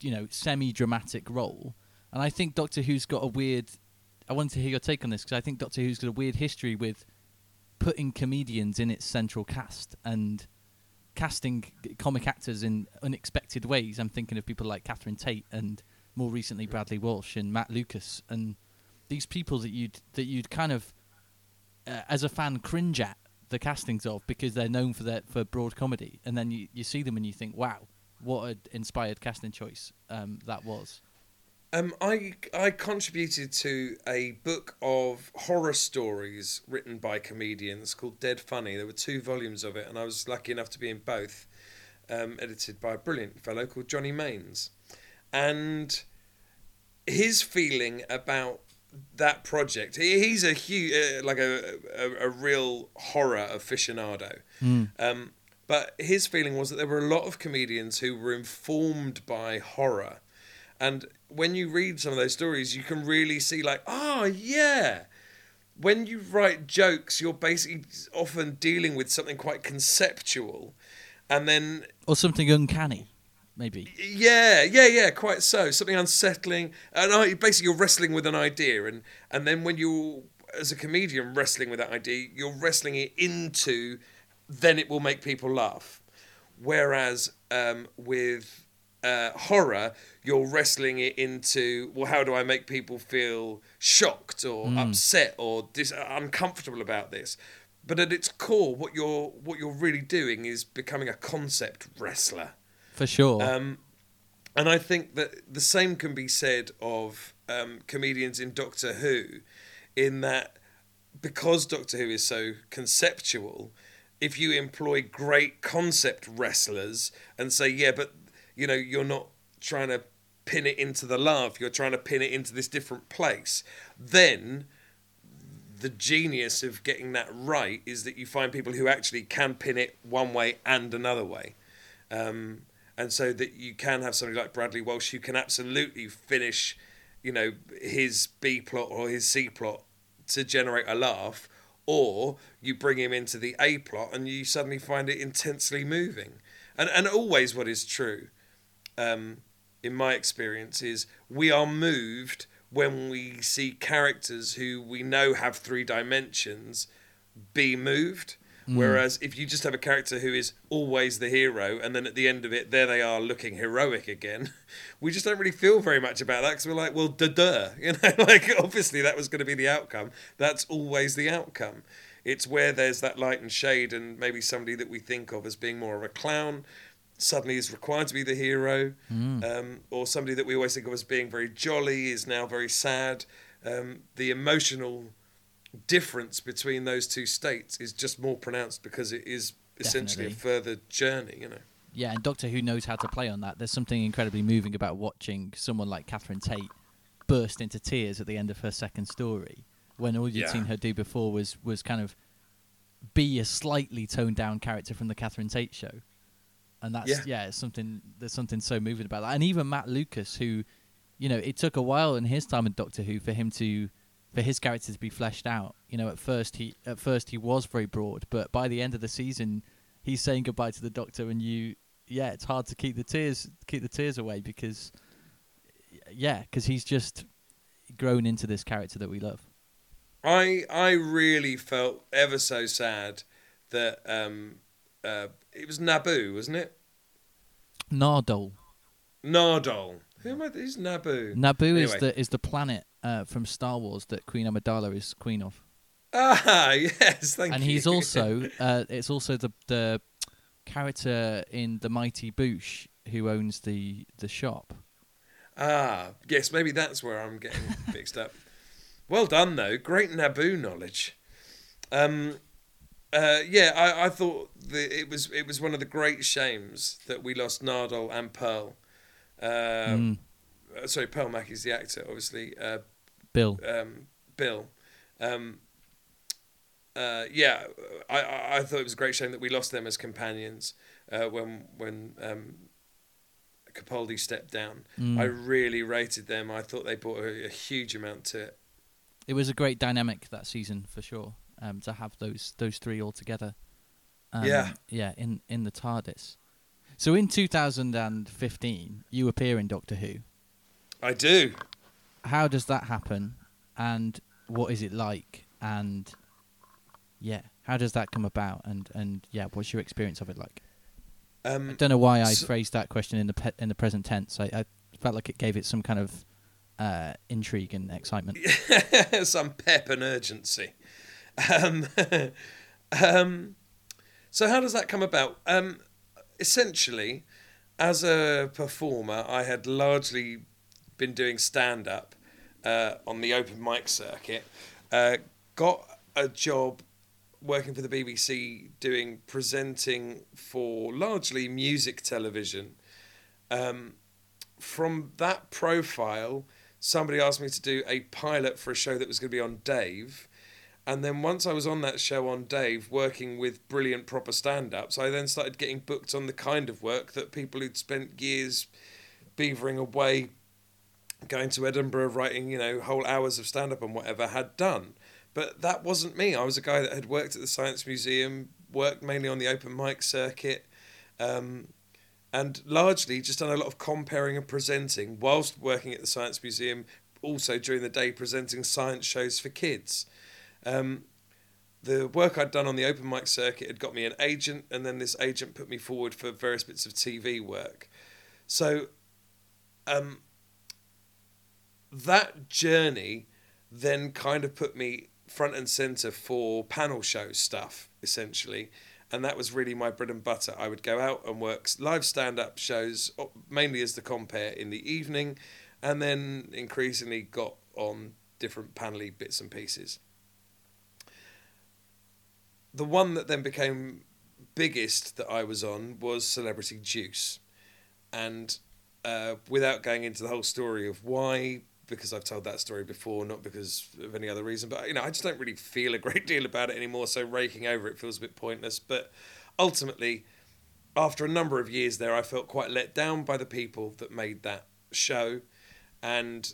you know, semi-dramatic role. And I think Doctor Who's got a weird. I wanted to hear your take on this because I think Doctor Who's got a weird history with putting comedians in its central cast and casting comic actors in unexpected ways. I'm thinking of people like Catherine Tate and more recently Bradley Walsh and Matt Lucas and these people that you'd that you'd kind of uh, as a fan cringe at the castings of because they're known for their for broad comedy and then you, you see them and you think wow what an inspired casting choice um, that was Um, I I contributed to a book of horror stories written by comedians called Dead Funny. There were two volumes of it, and I was lucky enough to be in both, um, edited by a brilliant fellow called Johnny Maines, and his feeling about that project. He, he's a huge, uh, like a, a a real horror aficionado. Um, but his feeling was that there were a lot of comedians who were informed by horror. And when you read some of those stories, you can really see, like, oh, yeah. When you write jokes, you're basically often dealing with something quite conceptual. And then or something uncanny maybe yeah, yeah, yeah, quite so. Something unsettling, and basically you're wrestling with an idea, and and then when you're as a comedian, wrestling with that idea, you're wrestling it into, then it will make people laugh. Whereas um, with uh, horror, you're wrestling it into, well, how do I make people feel shocked or upset or dis- uncomfortable about this? But at its core, what you're what you're really doing is becoming a concept wrestler. for sure Um, and I think that the same can be said of um, comedians in Doctor Who, in that because Doctor Who is so conceptual, if you employ great concept wrestlers and say, yeah, but you know, you're not trying to pin it into the love, you're trying to pin it into this different place, then the genius of getting that right is that you find people who actually can pin it one way and another way. Um, and so that you can have somebody like Bradley Walsh who can absolutely finish, you know, his B plot or his C plot to generate a laugh, or you bring him into the A plot and you suddenly find it intensely moving. And and always what is true, um, in my experience, is we are moved when we see characters who we know have three dimensions be moved. Whereas if you just have a character who is always the hero, and then at the end of it, there they are looking heroic again, we just don't really feel very much about that because we're like, well, duh, duh, you know, like obviously that was going to be the outcome. That's always the outcome. It's where there's that light and shade, and maybe somebody that we think of as being more of a clown suddenly is required to be the hero, um, or somebody that we always think of as being very jolly is now very sad. Um, the emotional difference between those two states is just more pronounced because it is essentially a further journey, you know. Yeah, and Doctor Who knows how to play on that. There's something incredibly moving about watching someone like Catherine Tate burst into tears at the end of her second story, when all you'd Yeah. seen her do before was was kind of be a slightly toned down character from the Catherine Tate show, and that's Yeah. yeah, it's something there's something so moving about that. And even Matt Lucas, who, you know, it took a while in his time in Doctor Who for him to for his character to be fleshed out. You know, at first he at first he was very broad, but by the end of the season, he's saying goodbye to the Doctor, and you, yeah, it's hard to keep the tears keep the tears away because, yeah, because he's just grown into this character that we love. I I really felt ever so sad that um, uh, it was Naboo, wasn't it? Nardole. Nardole. Who am I? Who's Naboo? Naboo is the is the planet uh, from Star Wars that Queen Amidala is queen of, Ah, yes, thank and you. And he's also uh, it's also the the character in the Mighty Boosh who owns the the shop. Ah, yes, maybe that's where I'm getting mixed up. Well done, though. Great Naboo knowledge. Um, uh, yeah, I, I thought that it was it was one of the great shames that we lost Nardole and Pearl. Uh, Mm, uh, Sorry, Pearl Mackie's the actor, obviously. Uh, Bill. um, Bill. Um, uh, yeah, I, I, I thought it was a great shame that we lost them as companions uh, when when um, Capaldi stepped down. Mm. I really rated them. I thought they brought a, a huge amount to it. It was a great dynamic that season for sure. Um, to have those those three all together. Um, Yeah. yeah. In in the TARDIS. So in 2015, you appear in Doctor Who. I do. How does that happen, and what is it like? And yeah, how does that come about? And and yeah, what's your experience of it like? I Um, don't know why I so- phrased that question in the pe- in the present tense. I, I felt like it gave it some kind of uh, intrigue and excitement. some pep and urgency. Um, um, so how does that come about? Um, essentially, as a performer, I had largely been doing stand up uh, on the open mic circuit. Uh, got a job working for the BBC doing presenting for largely music television. Um, from that profile, somebody asked me to do a pilot for a show that was going to be on Dave. And then once I was on that show on Dave, working with brilliant proper stand ups, I then started getting booked on the kind of work that people who'd spent years beavering away, going to Edinburgh, writing, you know, whole hours of stand up and whatever had done. But that wasn't me. I was a guy that had worked at the Science Museum, worked mainly on the open mic circuit. Um, and largely just done a lot of comparing and presenting whilst working at the Science Museum, also during the day presenting science shows for kids. Um, the work I'd done on the open mic circuit had got me an agent, and then this agent put me forward for various bits of TV work. So, um, that journey then kind of put me front and center for panel show stuff, essentially. And that was really my bread and butter. I would go out and work live stand up shows, mainly as the compare in the evening, and then increasingly got on different panelly bits and pieces. The one that then became biggest that I was on was Celebrity Juice. And uh, without going into the whole story of why, because I've told that story before, not because of any other reason, but you know, I just don't really feel a great deal about it anymore. So raking over it feels a bit pointless. But ultimately, after a number of years there, I felt quite let down by the people that made that show, and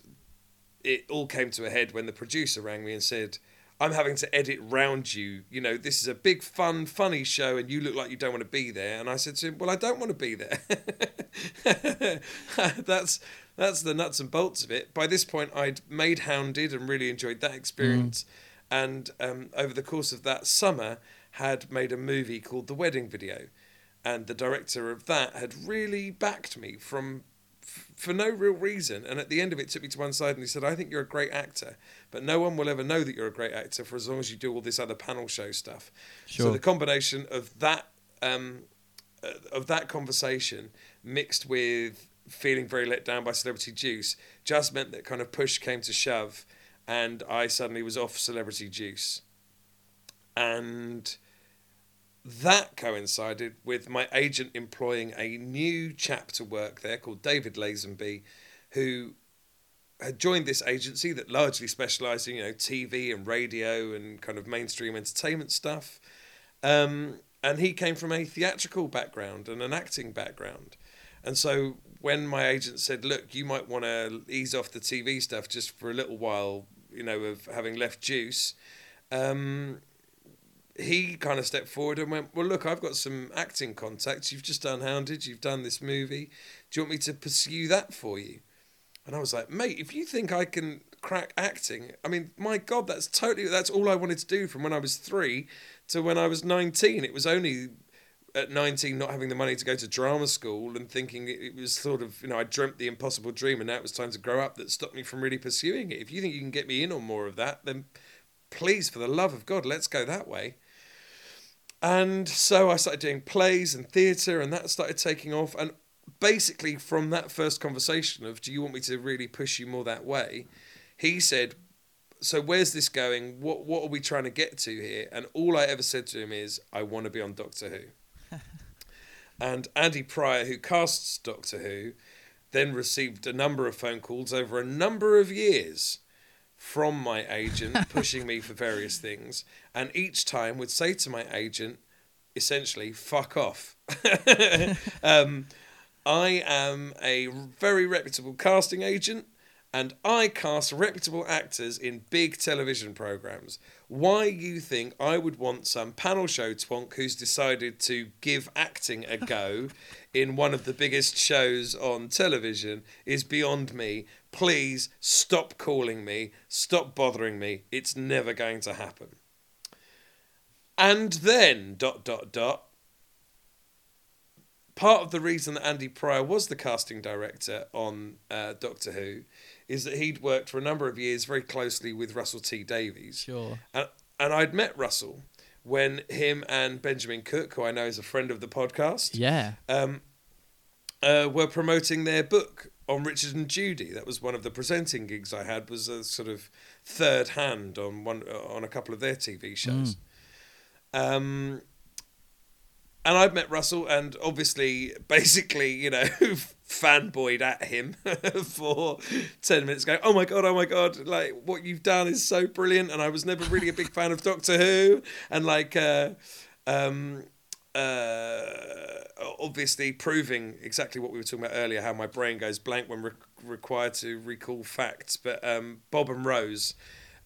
it all came to a head when the producer rang me and said. I'm having to edit round you. You know, this is a big, fun, funny show, and you look like you don't want to be there. And I said to him, "Well, I don't want to be there. that's that's the nuts and bolts of it." By this point, I'd made Hounded and really enjoyed that experience, and um, over the course of that summer, had made a movie called The Wedding Video, and the director of that had really backed me from for no real reason. And at the end of it, took me to one side and he said, "I think you're a great actor, but no one will ever know that you're a great actor for as long as you do all this other panel show stuff." So the combination of that um, uh, of that conversation mixed with feeling very let down by Celebrity Juice just meant that kind of push came to shove, and I suddenly was off Celebrity Juice, and that coincided with my agent employing a new chap to work there called David Lazenby, who had joined this agency that largely specialised in you know TV and radio and kind of mainstream entertainment stuff. Um, and he came from a theatrical background and an acting background. And so when my agent said, "Look, you might want to ease off the TV stuff just for a little while," you know, of having left Juice, um, he kind of stepped forward and went, "Well, look, I've got some acting contacts. You've just done Hounded. You've done this movie. Do you want me to pursue that for you?" And I was like, "Mate, if you think I can crack acting, I mean, my God, that's totally that's all I wanted to do from when I was three to when I was nineteen. It was only at 19 not having the money to go to drama school and thinking it was sort of you know I dreamt the impossible dream and now it was time to grow up that stopped me from really pursuing it if you think you can get me in on more of that then please for the love of god let's go that way and so I started doing plays and theatre and that started taking off. And basically from that first conversation of do you want me to really push you more that way? he said so where's this going? What what are we trying to get to here? And all I ever said to him is I want to be on Doctor Who. And Andy Pryor, who casts Doctor Who, then received a number of phone calls over a number of years from my agent pushing me for various things. And each time would say to my agent, essentially, fuck off. um, I am a very reputable casting agent. and I cast reputable actors in big television programs. Why you think I would want some panel show twonk who's decided to give acting a go in one of the biggest shows on television is beyond me. Please stop calling me, stop bothering me. It's never going to happen. And then dot dot dot part of the reason that Andy Pryor was the casting director on uh, Doctor Who is that he'd worked for a number of years very closely with Russell T Davies. Sure. And, and I'd met Russell when him and Benjamin Cook, who I know is a friend of the podcast, Yeah. um, uh, were promoting their book on Richard and Judy. That was one of the presenting gigs I had. Was a sort of third hand on one on a couple of their TV shows. Um, and I've met Russell, and obviously, basically, you know, fanboyed at him for ten minutes. Going, oh my god, oh my god, like what you've done is so brilliant. And I was never really a big fan of Doctor Who, and like, uh, um, uh, obviously proving exactly what we were talking about earlier, how my brain goes blank when re- required to recall facts. But um, Bob and Rose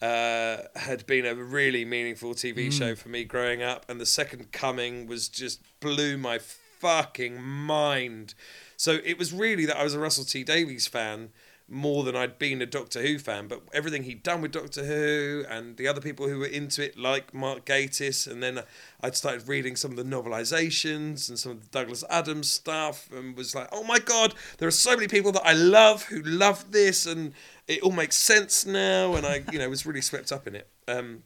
uh, had been a really meaningful TV show for me growing up, and the Second Coming was just blew my fucking mind. So it was really that I was a Russell T Davies fan more than I'd been a Doctor Who fan, but everything he'd done with Doctor Who and the other people who were into it, like Mark Gatiss, and then I'd started reading some of the novelizations and some of the Douglas Adams stuff, and was like, oh my god, there are so many people that I love who love this, and it all makes sense now, and I, you know, was really swept up in it. Um,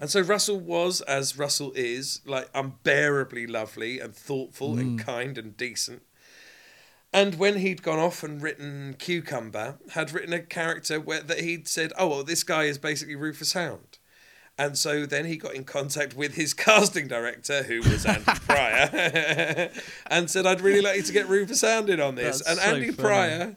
and so Russell was, as Russell is, like unbearably lovely and thoughtful and kind and decent. And when he'd gone off and written Cucumber, had written a character where that he'd said, "Oh, well, this guy is basically Rufus Hound," and so then he got in contact with his casting director, who was Andy Pryor, and said, "I'd really like you to get Rufus Hound in on this." That's and so Andy funny. Pryor,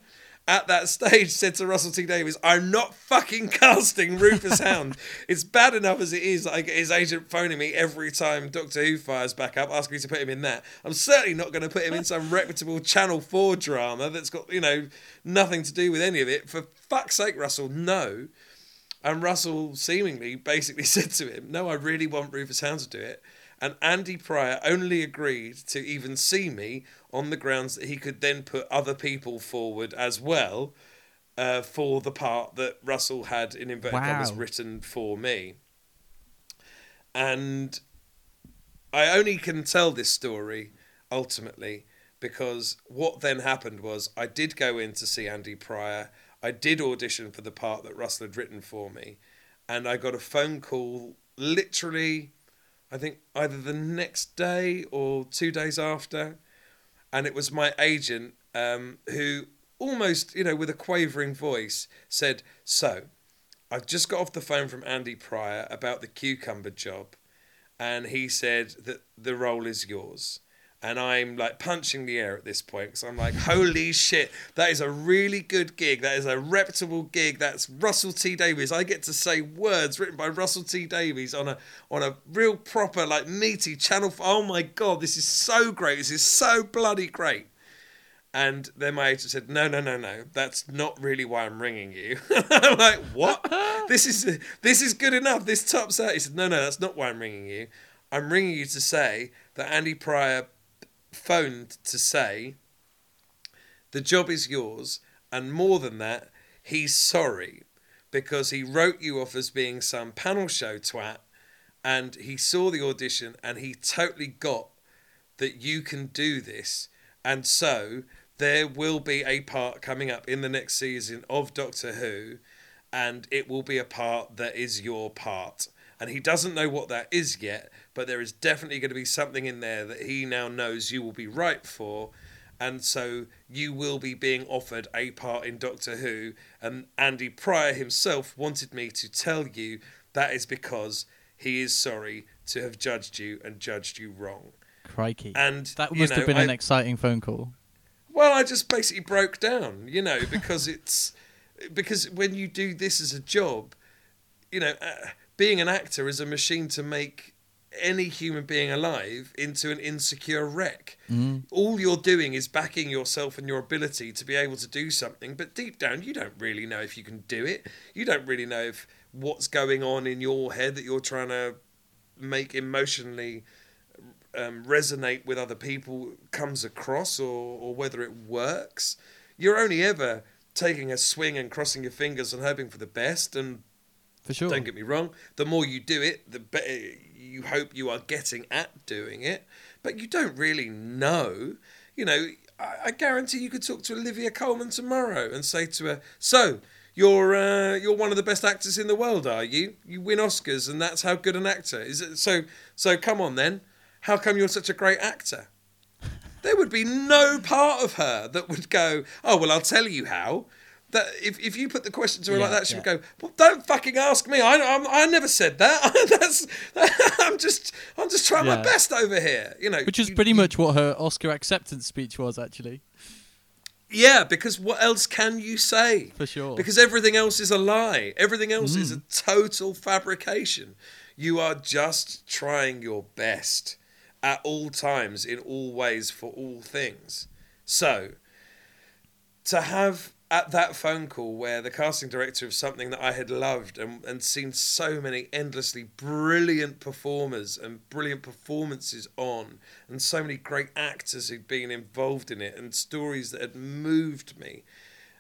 at that stage, said to Russell T Davies, "I'm not fucking casting Rufus Hound. it's bad enough as it is. that I get his agent phoning me every time Doctor Who fires back up, asking me to put him in that. I'm certainly not going to put him in some reputable Channel Four drama that's got you know nothing to do with any of it. For fuck's sake, Russell, no." And Russell seemingly basically said to him, No, I really want Rufus Hound to do it. And Andy Pryor only agreed to even see me on the grounds that he could then put other people forward as well uh, for the part that Russell had, in inverted commas, written for me. And I only can tell this story ultimately because what then happened was I did go in to see Andy Pryor. I did audition for the part that Russell had written for me, and I got a phone call literally, I think either the next day or two days after, and it was my agent um, who almost, you know, with a quavering voice said, "So, I've just got off the phone from Andy Pryor about the cucumber job." and he said that the role is yours. And I'm like punching the air at this point because I'm like, holy shit, that is a really good gig. That is a reputable gig. That's Russell T Davies. I get to say words written by Russell T Davies on a on a real proper like meaty channel. Oh my god, this is so great. This is so bloody great. And then my agent said, "No, no, no, no. That's not really why I'm ringing you." I'm like, "What? this is this is good enough. This tops out." He said, "No, no, that's not why I'm ringing you. I'm ringing you to say that Andy Pryor phoned to say the job is yours, and more than that, he's sorry because he wrote you off as being some panel show twat, and he saw the audition and he totally got that you can do this, and so there will be a part coming up in the next season of Doctor Who, and it will be a part that is your part. And he doesn't know what that is yet, but there is definitely going to be something in there that he now knows you will be ripe for. And so you will be being offered a part in Doctor Who. And Andy Pryor himself wanted me to tell you that is because he is sorry to have judged you and judged you wrong. Crikey. And that must know, have been I- an exciting phone call. well, I just basically broke down, you know, because it's because when you do this as a job, you know, uh, being an actor is a machine to make any human being alive into an insecure wreck. Mm. All you're doing is backing yourself and your ability to be able to do something, but deep down, you don't really know if you can do it. You don't really know if what's going on in your head that you're trying to make emotionally um, resonate with other people comes across or, or whether it works. You're only ever taking a swing and crossing your fingers and hoping for the best. And For sure. don't get me wrong, the more you do it, the better you hope you are getting at doing it. But you don't really know. You know, I, I guarantee you could talk to Olivia Colman tomorrow and say to her, "So, you're uh, you're one of the best actors in the world, are you? You win Oscars, and that's how good an actor is. It so? So come on then. How come you're such a great actor?" There would be no part of her that would go, "Oh well, I'll tell you how." That if, if you put the question to her like that, she would go, "Well, don't fucking ask me. I I'm, I never said that. That's I'm just I'm just trying my best over here. You know, Which is pretty much what her Oscar acceptance speech was, actually. yeah. Because what else can you say? For sure. Because everything else is a lie. Everything else is a Mm. total fabrication. You are just trying your best at all times, in all ways, for all things. So, to have at that phone call where the casting director of something that I had loved and, and seen so many endlessly brilliant performers and brilliant performances on, and so many great actors who'd been involved in it, and stories that had moved me.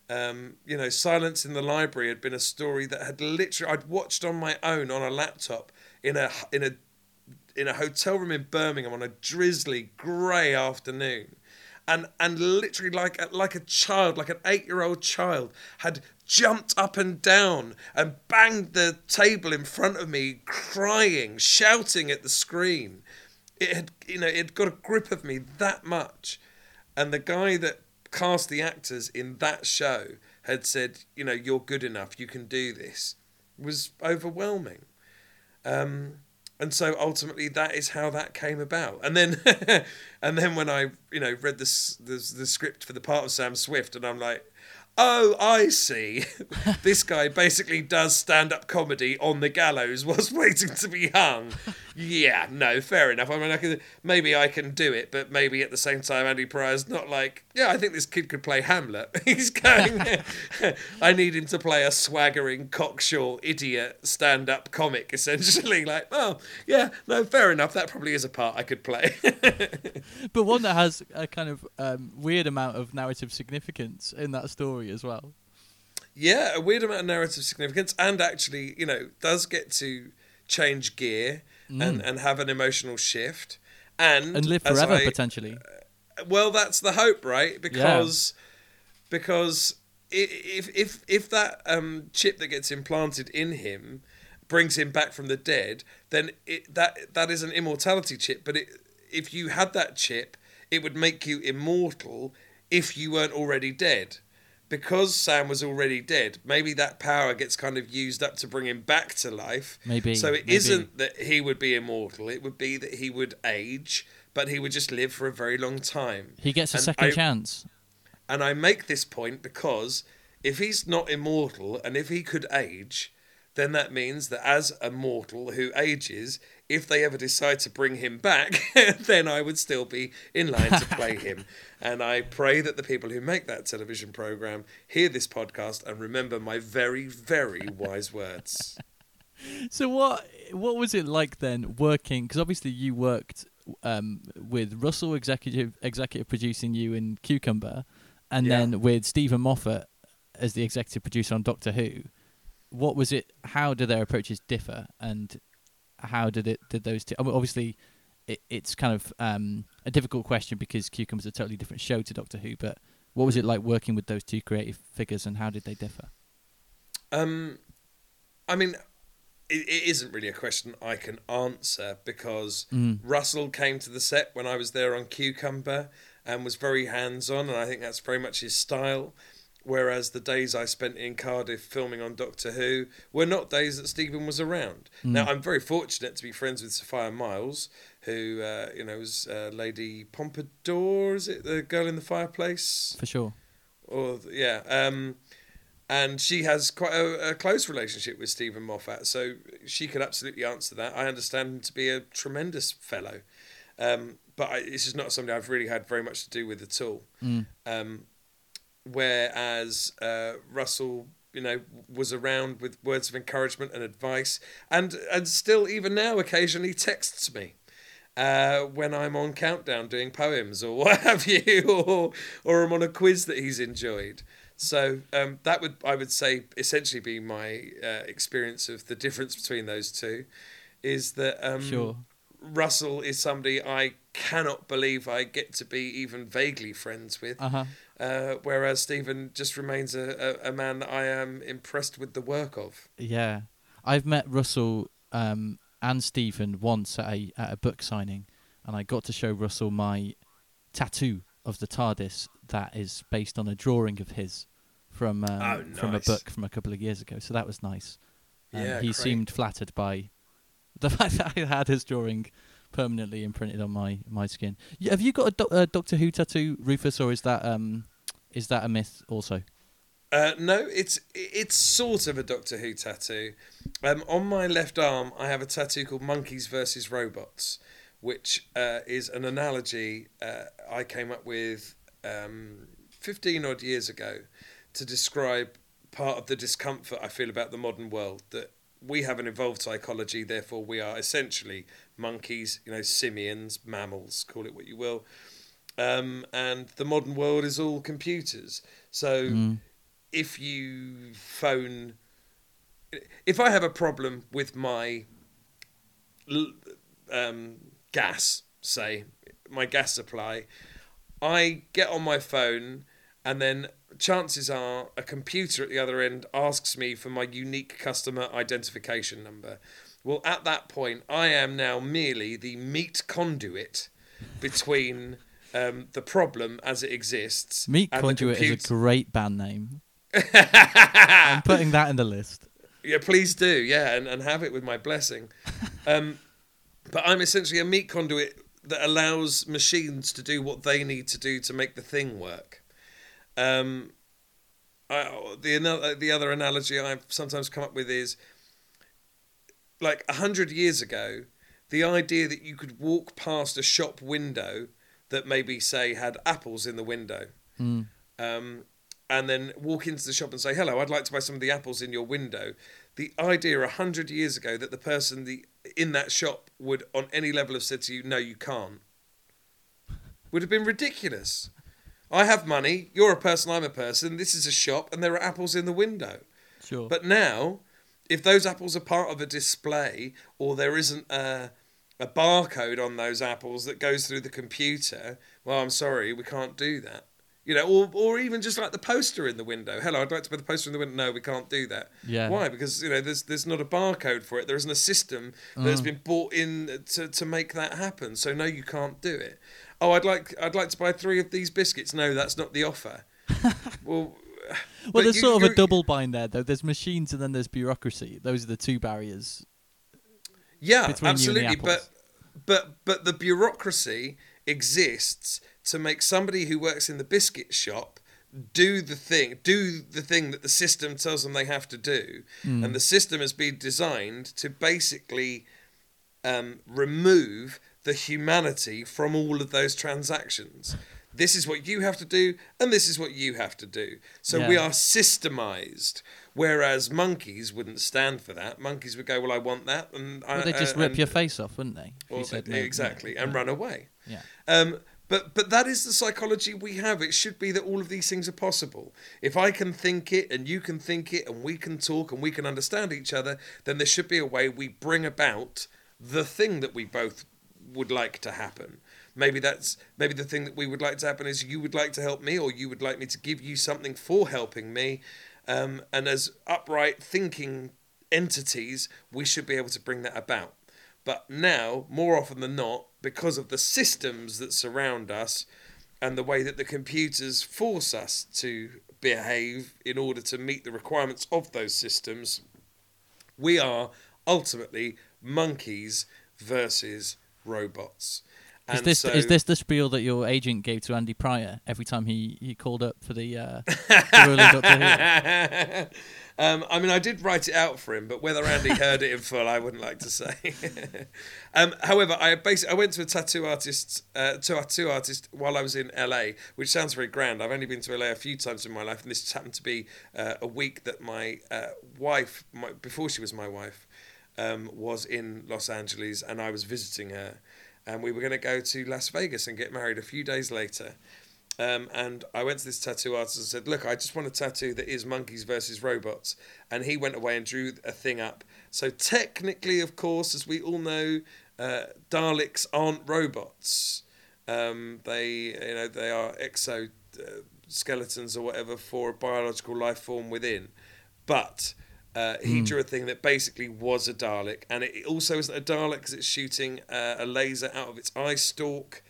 Um, you know, Silence in the Library had been a story that had literally I'd watched on my own on a laptop in a in a in a hotel room in Birmingham on a drizzly grey afternoon, and and literally like a, like a child, like an eight year old child, had jumped up and down and banged the table in front of me, crying, shouting at the screen. It had you know it got a grip of me that much, and the guy that cast the actors in that show had said, you know, you're good enough, you can do this, was overwhelming. Um, and so ultimately that is how that came about. And then and then when i you know read the, the script for the part of sam swift and i'm like oh i see. This guy basically does stand-up comedy on the gallows whilst waiting to be hung yeah no fair enough. I mean I can, maybe i can do it but maybe at the same time andy pryor's not like yeah i think this kid could play hamlet. He's going i need him to play a swaggering cocksure idiot stand-up comic essentially. Like oh yeah no fair enough. That probably is a part i could play. But one that has a kind of um, weird amount of narrative significance in that story as well. yeah, a weird amount of narrative significance, and actually, you know, does get to change gear and, and have an emotional shift, and Mm. And live forever, I- potentially. Well, that's the hope, right? Because because if if if that um, chip that gets implanted in him brings him back from the dead, then it, that that is an immortality chip. But it, if you had that chip, it would make you immortal if you weren't already dead. Because Sam was already dead, maybe that power gets kind of used up to bring him back to life. Maybe, So it not that he would be immortal. It would be that he would age, but he would just live for a very long time. He gets a And second I- chance. And I make this point because if he's not immortal and if he could age, then that means that as a mortal who ages, if they ever decide to bring him back, then I would still be in line to play him. And I pray that the people who make that television program hear this podcast and remember my very, very wise words. So what what was it like then working? Because obviously you worked um, with Russell executive executive producing you in Cucumber, and Yeah. then with Steven Moffat as the executive producer on Doctor Who. What was it? How do their approaches differ, and how did it did those two? I mean, obviously, it, it's kind of um, a difficult question because Cucumber's a totally different show to Doctor Who. But what was it like working with those two creative figures, and how did they differ? Um, I mean, it, it isn't really a question I can answer because Mm. Russell came to the set when I was there on Cucumber and was very hands on, and I think that's very much his style. Whereas the days I spent in Cardiff filming on Doctor Who were not days that Steven was around. Now I'm very fortunate to be friends with Sophia Myles, who uh, you know was uh, Lady Pompadour. Is it the girl in the fireplace? For sure. or yeah um and she has quite a, a close relationship with Steven Moffat, so she could absolutely answer that. I understand him to be a tremendous fellow, um, but I, this is not something I've really had very much to do with at all. Um, whereas uh, Russell, you know, was around with words of encouragement and advice, and and still even now occasionally texts me uh, when I'm on countdown doing poems or what have you, or or I'm on a quiz that he's enjoyed. So um, that would I would say essentially be my uh, experience of the difference between those two, is that um, Sure. Russell is somebody I cannot believe I get to be even vaguely friends with. Uh-huh. Uh, whereas Steven just remains a, a, a man that I am impressed with the work of. Yeah, I've met Russell um, and Steven once at a at a book signing, and I got to show Russell my tattoo of the TARDIS that is based on a drawing of his from um, Oh, from a book from a couple of years ago. So that was nice. Um, Yeah, he great. seemed flattered by the fact that I had his drawing permanently imprinted on my my skin. Have you got a, doc- a Doctor Who tattoo, Rufus, or is that um is that a myth also? Uh, no, it's it's sort of a Doctor Who tattoo. Um, on my left arm, I have a tattoo called Monkeys versus Robots, which uh, is an analogy uh, I came up with um, 15 odd years ago to describe part of the discomfort I feel about the modern world. That we have an evolved psychology, therefore we are essentially monkeys, you know, simians, mammals, call it what you will. Um, and the modern world is all computers. So if you phone, if I have a problem with my um, gas, say my gas supply, I get on my phone, and then chances are a computer at the other end asks me for my unique customer identification number. Well, at that point, I am now merely the meat conduit between um, the problem as it exists. Meat Conduit is a great band name. I'm putting that in the list. Yeah, please do. Yeah, and, and have it with my blessing. Um, but I'm essentially a meat conduit that allows machines to do what they need to do to make the thing work. Um, I, the ano- the other analogy I've sometimes come up with is like a hundred years ago, the idea that you could walk past a shop window that maybe say had apples in the window, Mm. um, and then walk into the shop and say, "Hello, I'd like to buy some of the apples in your window." The idea a hundred years ago that the person the in that shop would, on any level, have said to you, "No, you can't," would have been ridiculous. I have money. You're a person. I'm a person. This is a shop, and there are apples in the window. Sure. But now, if those apples are part of a display, or there isn't a, a barcode on those apples that goes through the computer, well, I'm sorry, we can't do that. You know, or or even just like the poster in the window. Hello, I'd like to put the poster in the window. No, we can't do that. Yeah. Why? Because you know, there's there's not a barcode for it. There isn't a system that's mm. been bought in to, to make that happen. So no, you can't do it. Oh, I'd like I'd like to buy three of these biscuits. No, that's not the offer. well. well, there's you- sort of a double bind there, though. There's machines and then there's bureaucracy. Those are the two barriers. Yeah, between you and the absolutely. But but but the bureaucracy exists to make somebody who works in the biscuit shop do the thing do the thing that the system tells them they have to do Hmm. and the system has been designed to basically um, remove the humanity from all of those transactions this is what you have to do and this is what you have to do so we are systemized whereas monkeys wouldn't stand for that monkeys would go well i want that and Well, I, they just uh, rip your face off, wouldn't they? If you well, said they- no, no, exactly, no. and run away. Yeah. Um, but but that is the psychology we have. It should be that all of these things are possible. If I can think it and you can think it and we can talk and we can understand each other, then there should be a way we bring about the thing that we both would like to happen. Maybe that's maybe the thing that we would like to happen is you would like to help me or you would like me to give you something for helping me. Um, and as upright thinking entities, we should be able to bring that about. But now, more often than not, because of the systems that surround us and the way that the computers force us to behave in order to meet the requirements of those systems, we are ultimately monkeys versus robots. Is this so- is this the spiel that your agent gave to Andy Pryor every time he, he called up for the uh, the Doctor Who? um, I mean, I did write it out for him, but whether Andy heard it in full, I wouldn't like to say. um, however, I basically I went to a tattoo artist, uh, to a tattoo artist while I was in LA, which sounds very grand. I've only been to LA a few times in my life, and this happened to be uh, a week that my uh, wife, my, before she was my wife, um, was in Los Angeles, and I was visiting her, and we were going to go to Las Vegas and get married a few days later. Um, and I went to this tattoo artist and said, "Look, I just want a tattoo that is monkeys versus robots." And he went away and drew a thing up. So technically, of course, as we all know, uh, Daleks aren't robots. Um, they, you know, they are exo uh, or whatever for a biological life form within. But uh, he drew a thing that basically was a Dalek, and it also isn't a Dalek because it's shooting uh, a laser out of its eye stalk.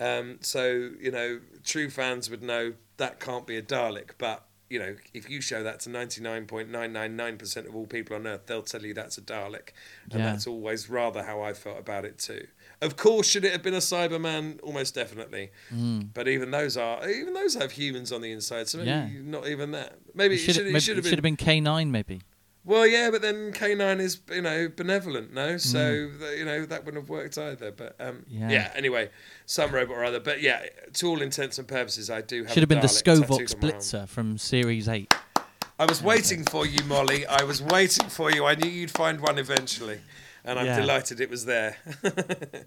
Um, so you know, true fans would know that can't be a Dalek. But you know, if you show that to ninety nine point nine nine nine percent of all people on Earth, they'll tell you that's a Dalek, and Yeah. that's always rather how I felt about it too. Of course, should it have been a Cyberman? Almost definitely. But even those are even those have humans on the inside, so maybe Yeah. not even that. Maybe It it should have it should have been, been. been K nine maybe. Well, yeah, but then K nine is you know benevolent, no, so Mm. you know that wouldn't have worked either. But um, Yeah. yeah. Anyway, some robot or other. But yeah, to all intents and purposes, I do have. Should have been the Dalek tattooed Scovox. Blitzer from Series Eight. I was waiting for you, Molly. I was waiting for you. I knew you'd find one eventually, and I'm Yeah. delighted it was there.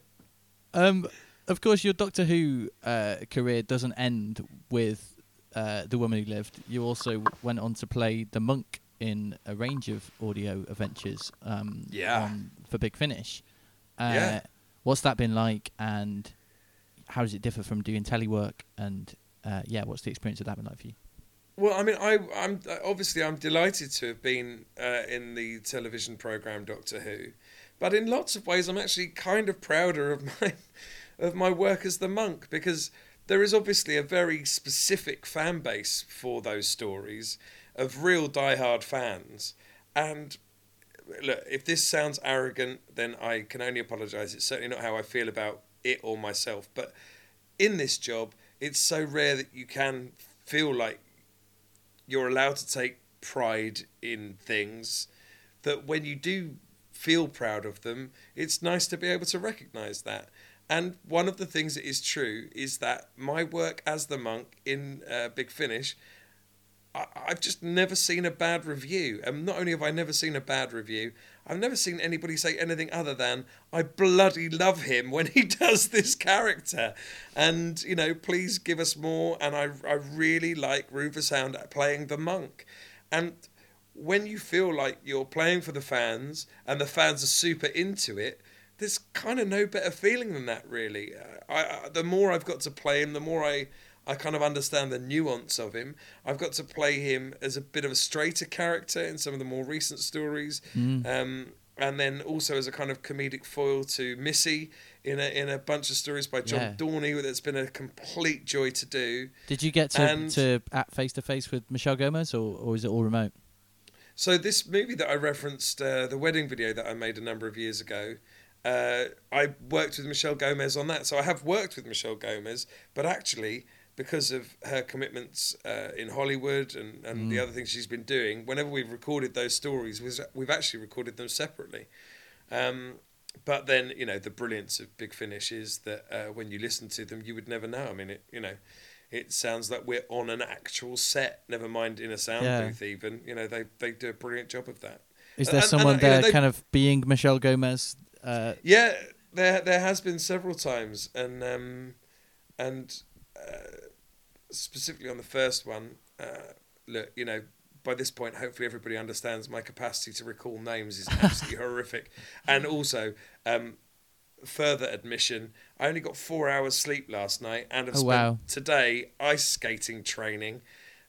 Um, of course, your Doctor Who uh, career doesn't end with uh, the woman who lived. You also went on to play the monk in a range of audio adventures. Um, Yeah. on- for Big Finish. Uh, Yeah. What's that been like, and how does it differ from doing telework? And uh, yeah, what's the experience of that been like for you? Well, I mean, I, I'm obviously I'm delighted to have been uh, in the television program Doctor Who, but in lots of ways, I'm actually kind of prouder of my of my work as the monk because there is obviously a very specific fan base for those stories of real diehard fans, and look, if this sounds arrogant, then I can only apologise. It's certainly not how I feel about it or myself, but in this job, it's so rare that you can feel like you're allowed to take pride in things that when you do feel proud of them, it's nice to be able to recognize that. And one of the things that is true is that my work as the monk in uh, Big Finish, I, I've just never seen a bad review. And not only have I never seen a bad review, I've never seen anybody say anything other than, I bloody love him when he does this character. And, you know, please give us more. And I, I really like Rufus Hound playing the monk. And when you feel like you're playing for the fans and the fans are super into it, there's kind of no better feeling than that, really. I, I, the more I've got to play him, the more I, I kind of understand the nuance of him. I've got to play him as a bit of a straighter character in some of the more recent stories, um, and then also as a kind of comedic foil to Missy in a in a bunch of stories by John Yeah. Dorney. That's been a complete joy to do. Did you get to And- to act face to face with Michelle Gomez, or or is it all remote? So this movie that I referenced, uh, the wedding video that I made a number of years ago, uh, I worked with Michelle Gomez on that. So I have worked with Michelle Gomez, but actually because of her commitments uh, in Hollywood and, and the other things she's been doing, whenever we've recorded those stories, we've actually recorded them separately. Um, but then, you know, the brilliance of Big Finish is that uh, when you listen to them, you would never know. I mean, it, you know, it sounds like we're on an actual set, never mind in a sound Yeah. booth even. You know, they, they do a brilliant job of that. Is there And- and, someone uh, you know, there they- kind of being Michelle Gomez? Uh, Yeah, there there has been several times, and um, and uh, specifically on the first one, uh, look, you know, by this point, hopefully everybody understands my capacity to recall names is absolutely horrific, and also. Um, Further admission, I only got four hours sleep last night, and have Oh, spent wow. today ice skating training.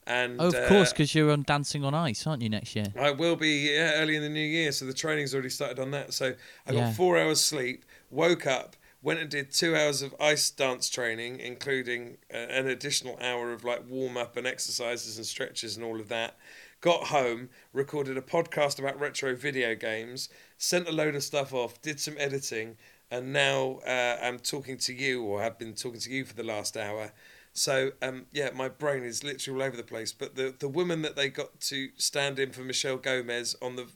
And oh, of uh, course, because you're on Dancing on Ice, aren't you, next year? I will be yeah, early in the new year, so the training's already started on that. So I got Yeah. four hours sleep, woke up, went and did two hours of ice dance training, including uh, an additional hour of like warm up and exercises and stretches and all of that. Got home, recorded a podcast about retro video games, sent a load of stuff off, did some editing, and now uh, I'm talking to you, or have been talking to you for the last hour. So um, yeah, my brain is literally all over the place. But the the woman that they got to stand in for Michelle Gomez on the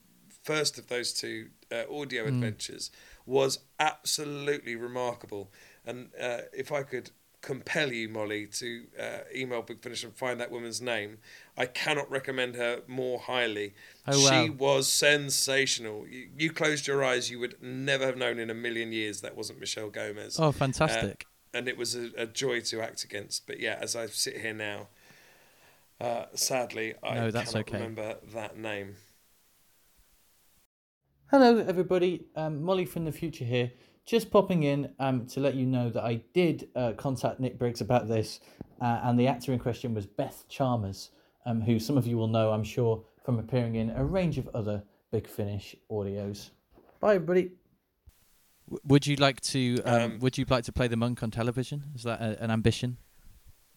first of those two uh, audio adventures was absolutely remarkable. And uh, if I could compel you, Molly, to uh, email Big Finish and find that woman's name, I cannot recommend her more highly. Oh, she was sensational. You, you closed your eyes, you would never have known in a million years that wasn't Michelle Gomez. Oh, fantastic. Uh, and it was a, a joy to act against. But yeah, as I sit here now, uh, sadly, I No, that's cannot okay. remember that name. Hello, everybody. Um, Molly from the future here. Just popping in um, to let you know that I did uh, contact Nick Briggs about this, uh, and the actor in question was Beth Chalmers, um, who some of you will know, I'm sure, from appearing in a range of other Big Finish audios. Bye, everybody. W- Would you like to? Um, Um, would you like to play the monk on television? Is that a, an ambition?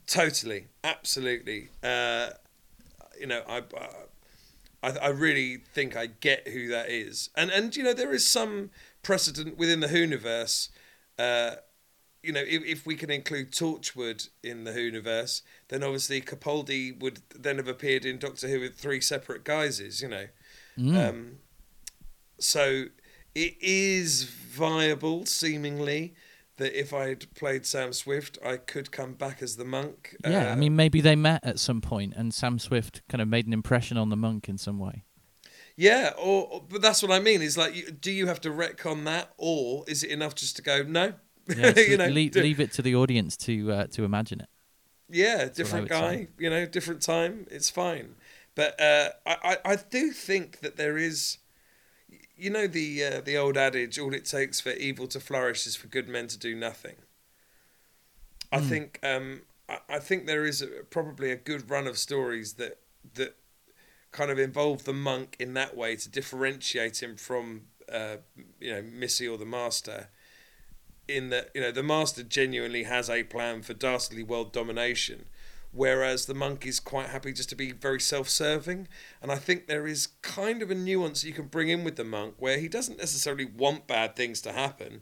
Totally, absolutely. Uh, you know, I, I, I I really think I get who that is, and and you know there is some precedent within the Whoniverse. Uh, you know, if, if we can include Torchwood in the Whoniverse, then obviously Capaldi would then have appeared in Doctor Who with three separate guises. You know, um, so it is viable, seemingly, that if I'd played Sam Swift, I could come back as the monk. Yeah, I Uh, mean, maybe they met at some point, and Sam Swift kind of made an impression on the monk in some way. yeah, or, or- but that's what I mean. Is like, you, do you have to retcon that, or is it enough just to go no? Yeah, so you know, leave, di- leave it to the audience to uh, to imagine it. yeah, different would say. guy, you know, different time. It's fine, but uh, I, I I do think that there is, you know, the uh, the old adage, all it takes for evil to flourish is for good men to do nothing. I think um, I, I think there is a, probably a good run of stories that that kind of involve the monk in that way to differentiate him from uh, you know Missy or the master. In that you know the master genuinely has a plan for dastardly world domination, whereas the monk is quite happy just to be very self-serving. And I think there is kind of a nuance you can bring in with the monk where he doesn't necessarily want bad things to happen.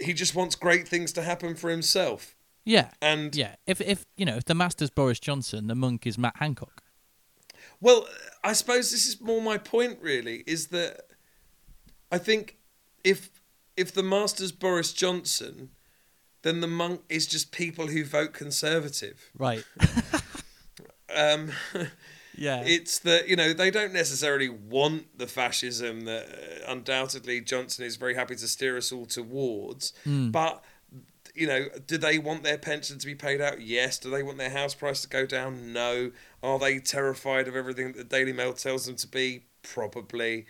He just wants great things to happen for himself. Yeah, And yeah. If if you know if the master's Boris Johnson, the monk is Matt Hancock. Well, I suppose this is more my point. Really, is that I think if if the master's Boris Johnson, then the monk is just people who vote conservative. Right. Um, yeah. it's that you know they don't necessarily want the fascism that uh, undoubtedly Johnson is very happy to steer us all towards, but. You know, do they want their pension to be paid out? Yes. Do they want their house price to go down? No. Are they terrified of everything that the Daily Mail tells them to be? Probably.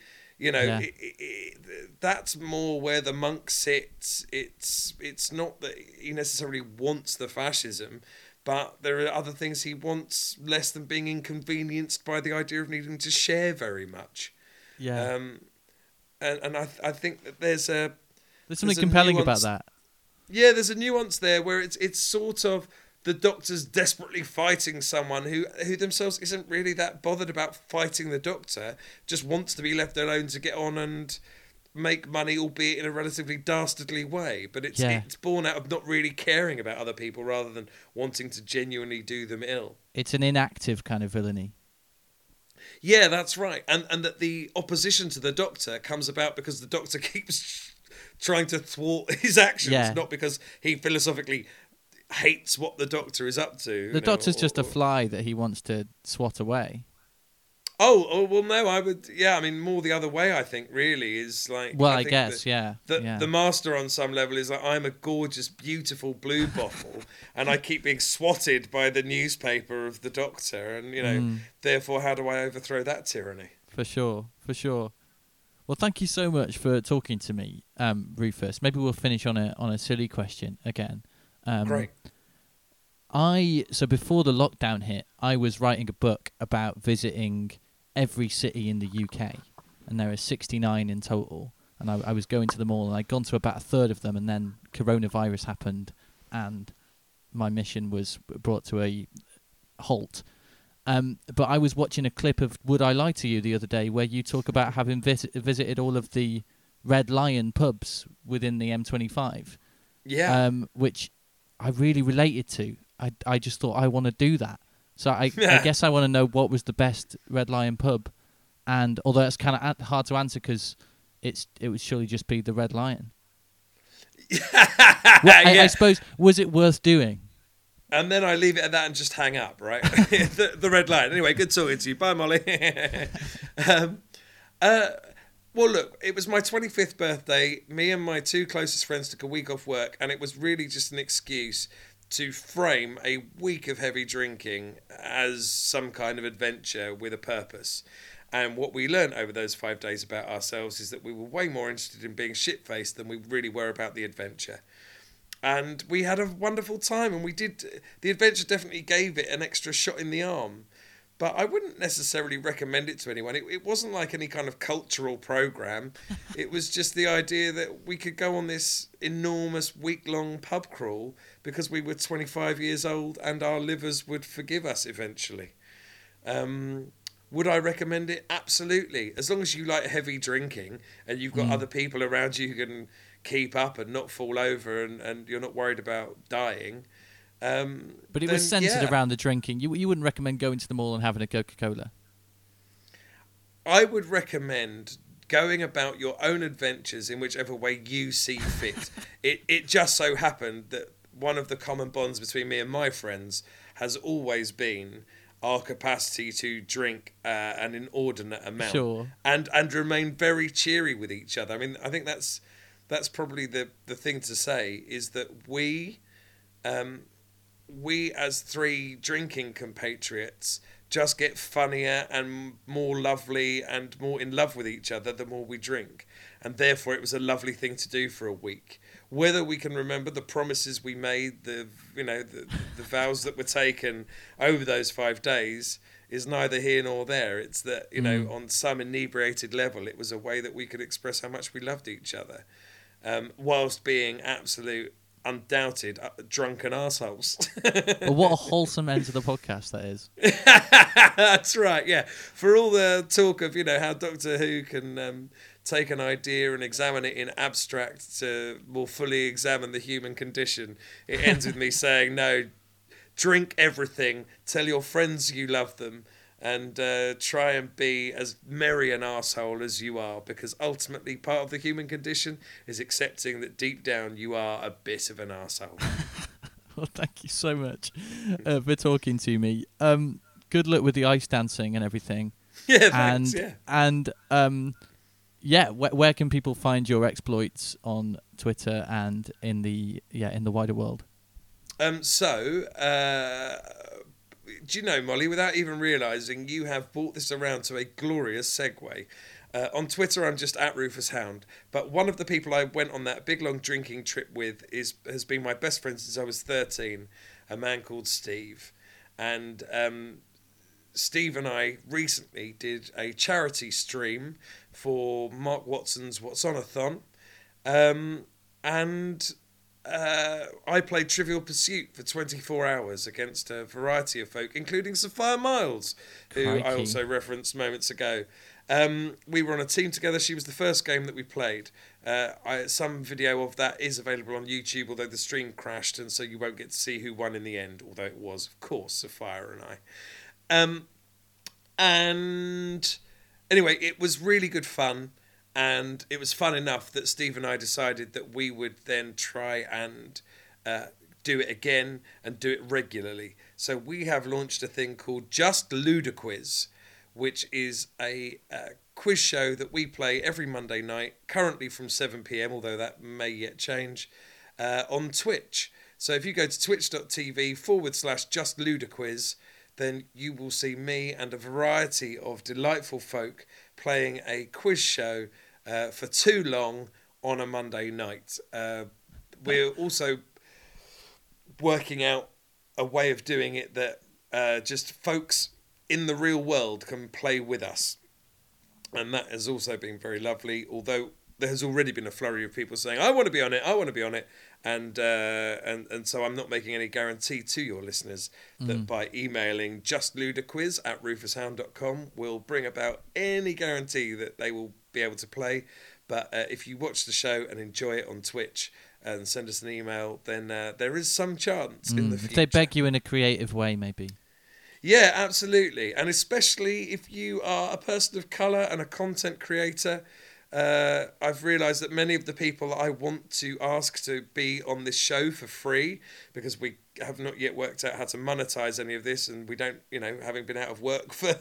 You know, Yeah. it, it, that's more where the monk sits. It's it's not that he necessarily wants the fascism, but there are other things he wants less than being inconvenienced by the idea of needing to share very much. yeah. Um, and and I th- I think that there's a There's something there's a compelling nuance- about that. yeah, there's a nuance there where it's it's sort of the doctor's desperately fighting someone who who themselves isn't really that bothered about fighting the doctor, just wants to be left alone to get on and make money, albeit in a relatively dastardly way. But it's Yeah. it's born out of not really caring about other people rather than wanting to genuinely do them ill. It's an inactive kind of villainy. Yeah, that's right. And and that the opposition to the doctor comes about because the doctor keeps trying to thwart his actions, Yeah. not because he philosophically hates what the doctor is up to. The know, doctor's or- just a fly that he wants to swat away. Oh, oh well, no, I would. Yeah, I mean, more the other way. I think really is like. Well, I, think guess, that yeah. The, yeah. the master on some level is like I'm a gorgeous, beautiful blue bottle, and I keep being swatted by the newspaper of the doctor, and you know, Mm. therefore, how do I overthrow that tyranny? For sure, for sure. Well, thank you so much for talking to me, um, Rufus. Maybe we'll finish on a on a silly question again. Um, Great. I so before the lockdown hit, I was writing a book about visiting every city in the UK, and there are 69 in total. And I, I was going to them all, and I'd gone to about a third of them, and then coronavirus happened, and my mission was brought to a halt. Um, but I was watching a clip of "Would I Lie to You" the other day, where you talk about having vis- visited all of the Red Lion pubs within the M25, Yeah. um, which I really related to. I I just thought I want to do that. So I, I guess I want to know what was the best Red Lion pub, and although it's kind of hard to answer because it's it would surely just be the Red Lion. Well, I, Yeah. I suppose was it worth doing? and then I leave it at that and just hang up, right? the, the red line. Anyway, good talking to you. Bye, Molly. um, uh, well, look, it was my 25th birthday. Me and my two closest friends took a week off work, and it was really just an excuse to frame a week of heavy drinking as some kind of adventure with a purpose. And what we learned over those five days about ourselves is that we were way more interested in being shit faced than we really were about the adventure and we had a wonderful time and we did the adventure definitely gave it an extra shot in the arm but i wouldn't necessarily recommend it to anyone it, it wasn't like any kind of cultural program it was just the idea that we could go on this enormous week-long pub crawl because we were 25 years old and our livers would forgive us eventually um, would I recommend it? Absolutely. As long as you like heavy drinking and you've got other people around you who can keep up and not fall over and, and you're not worried about dying. Um, But it was then, centered yeah. around the drinking. You you wouldn't recommend going to the mall and having a Coca Cola. I would recommend going about your own adventures in whichever way you see fit. it it just so happened that one of the common bonds between me and my friends has always been our capacity to drink uh, an inordinate amount Sure. and and remain very cheery with each other. I mean, I think that's that's probably the the thing to say is that we um, we as three drinking compatriots just get funnier and more lovely and more in love with each other the more we drink. And therefore it was a lovely thing to do for a week. Whether we can remember the promises we made the you know the, the vows that were taken over those five days is neither here nor there. It's that you know on some inebriated level it was a way that we could express how much we loved each other um, whilst being absolute undoubted uh, drunken assholes But what a wholesome end to the podcast that is. That's right, yeah. For all the talk of, you know, how Doctor Who can um, take an idea and examine it in abstract to more fully examine the human condition, it ends with me saying, no, drink everything, tell your friends you love them, and uh, try and be as merry an asshole as you are, because ultimately part of the human condition is accepting that deep down you are a bit of an asshole. Well, thank you so much uh, for talking to me. Um, good luck with the ice dancing and everything. yeah, and thanks, yeah. and um, yeah, where, where can people find your exploits on Twitter and in the yeah in the wider world? Um, so, uh, do you know, Molly, without even realising, you have brought this around to a glorious segue. Uh, on Twitter, I'm just at Rufus Hound, but one of the people I went on that big long drinking trip with is has been my best friend since I was 13, a man called Steve, and um, Steve and I recently did a charity stream for Mark Watson's Watsonathon, um, and uh, I played Trivial Pursuit for 24 hours against a variety of folk, including Sophia Myles, who I also referenced moments ago. Um, we were on a team together. She was the first game that we played. Uh, I, some video of that is available on YouTube, although the stream crashed, and so you won't get to see who won in the end. Although it was, of course, Sophia and I. Um, and anyway, it was really good fun, and it was fun enough that Steve and I decided that we would then try and uh, do it again and do it regularly. So we have launched a thing called Just Ludaquiz, which is a uh, quiz show that we play every Monday night, currently from 7 pm, although that may yet change, uh, on Twitch. So if you go to twitch.tv forward slash just ludaquiz, then you will see me and a variety of delightful folk playing a quiz show uh, for too long on a Monday night. Uh, we're also working out a way of doing it that uh, just folks in the real world can play with us. And that has also been very lovely, although there has already been a flurry of people saying, "I want to be on it. I want to be on it," and uh, and and so I'm not making any guarantee to your listeners that by emailing justludaquiz at rufushound.com will bring about any guarantee that they will be able to play. But uh, if you watch the show and enjoy it on Twitch and send us an email, then uh, there is some chance in the Mm, future. if they beg you in a creative way, maybe. Yeah, absolutely. And especially if you are a person of colour and a content creator. Uh, I've realised that many of the people I want to ask to be on this show for free, because we have not yet worked out how to monetize any of this, and we don't, you know, having been out of work for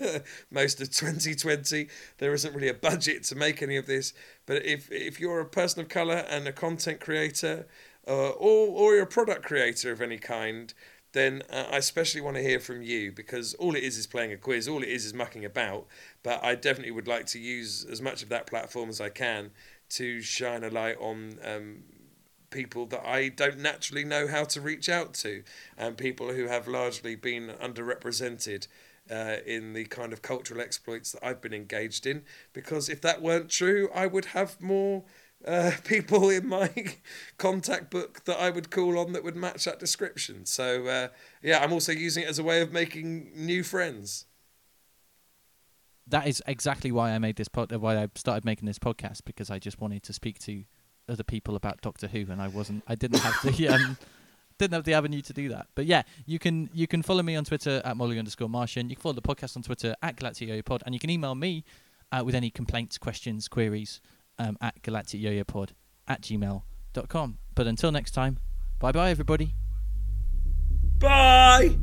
most of 2020, there isn't really a budget to make any of this. But if if you're a person of colour and a content creator, uh, or or you're a product creator of any kind, then uh, I especially want to hear from you because all it is is playing a quiz, all it is is mucking about. But I definitely would like to use as much of that platform as I can to shine a light on um, people that I don't naturally know how to reach out to, and people who have largely been underrepresented. Uh, in the kind of cultural exploits that I've been engaged in, because if that weren't true, I would have more uh, people in my contact book that I would call on that would match that description. So uh, yeah, I'm also using it as a way of making new friends. That is exactly why I made this pod. uh, Why I started making this podcast because I just wanted to speak to other people about Doctor Who, and I wasn't. I didn't have the um, didn't have the avenue to do that. But yeah, you can you can follow me on Twitter at Molly underscore Martian. You can follow the podcast on Twitter at Galactic Pod, and you can email me uh, with any complaints, questions, queries um, at Galactic Pod at gmail.com. But until next time, bye bye everybody. Bye.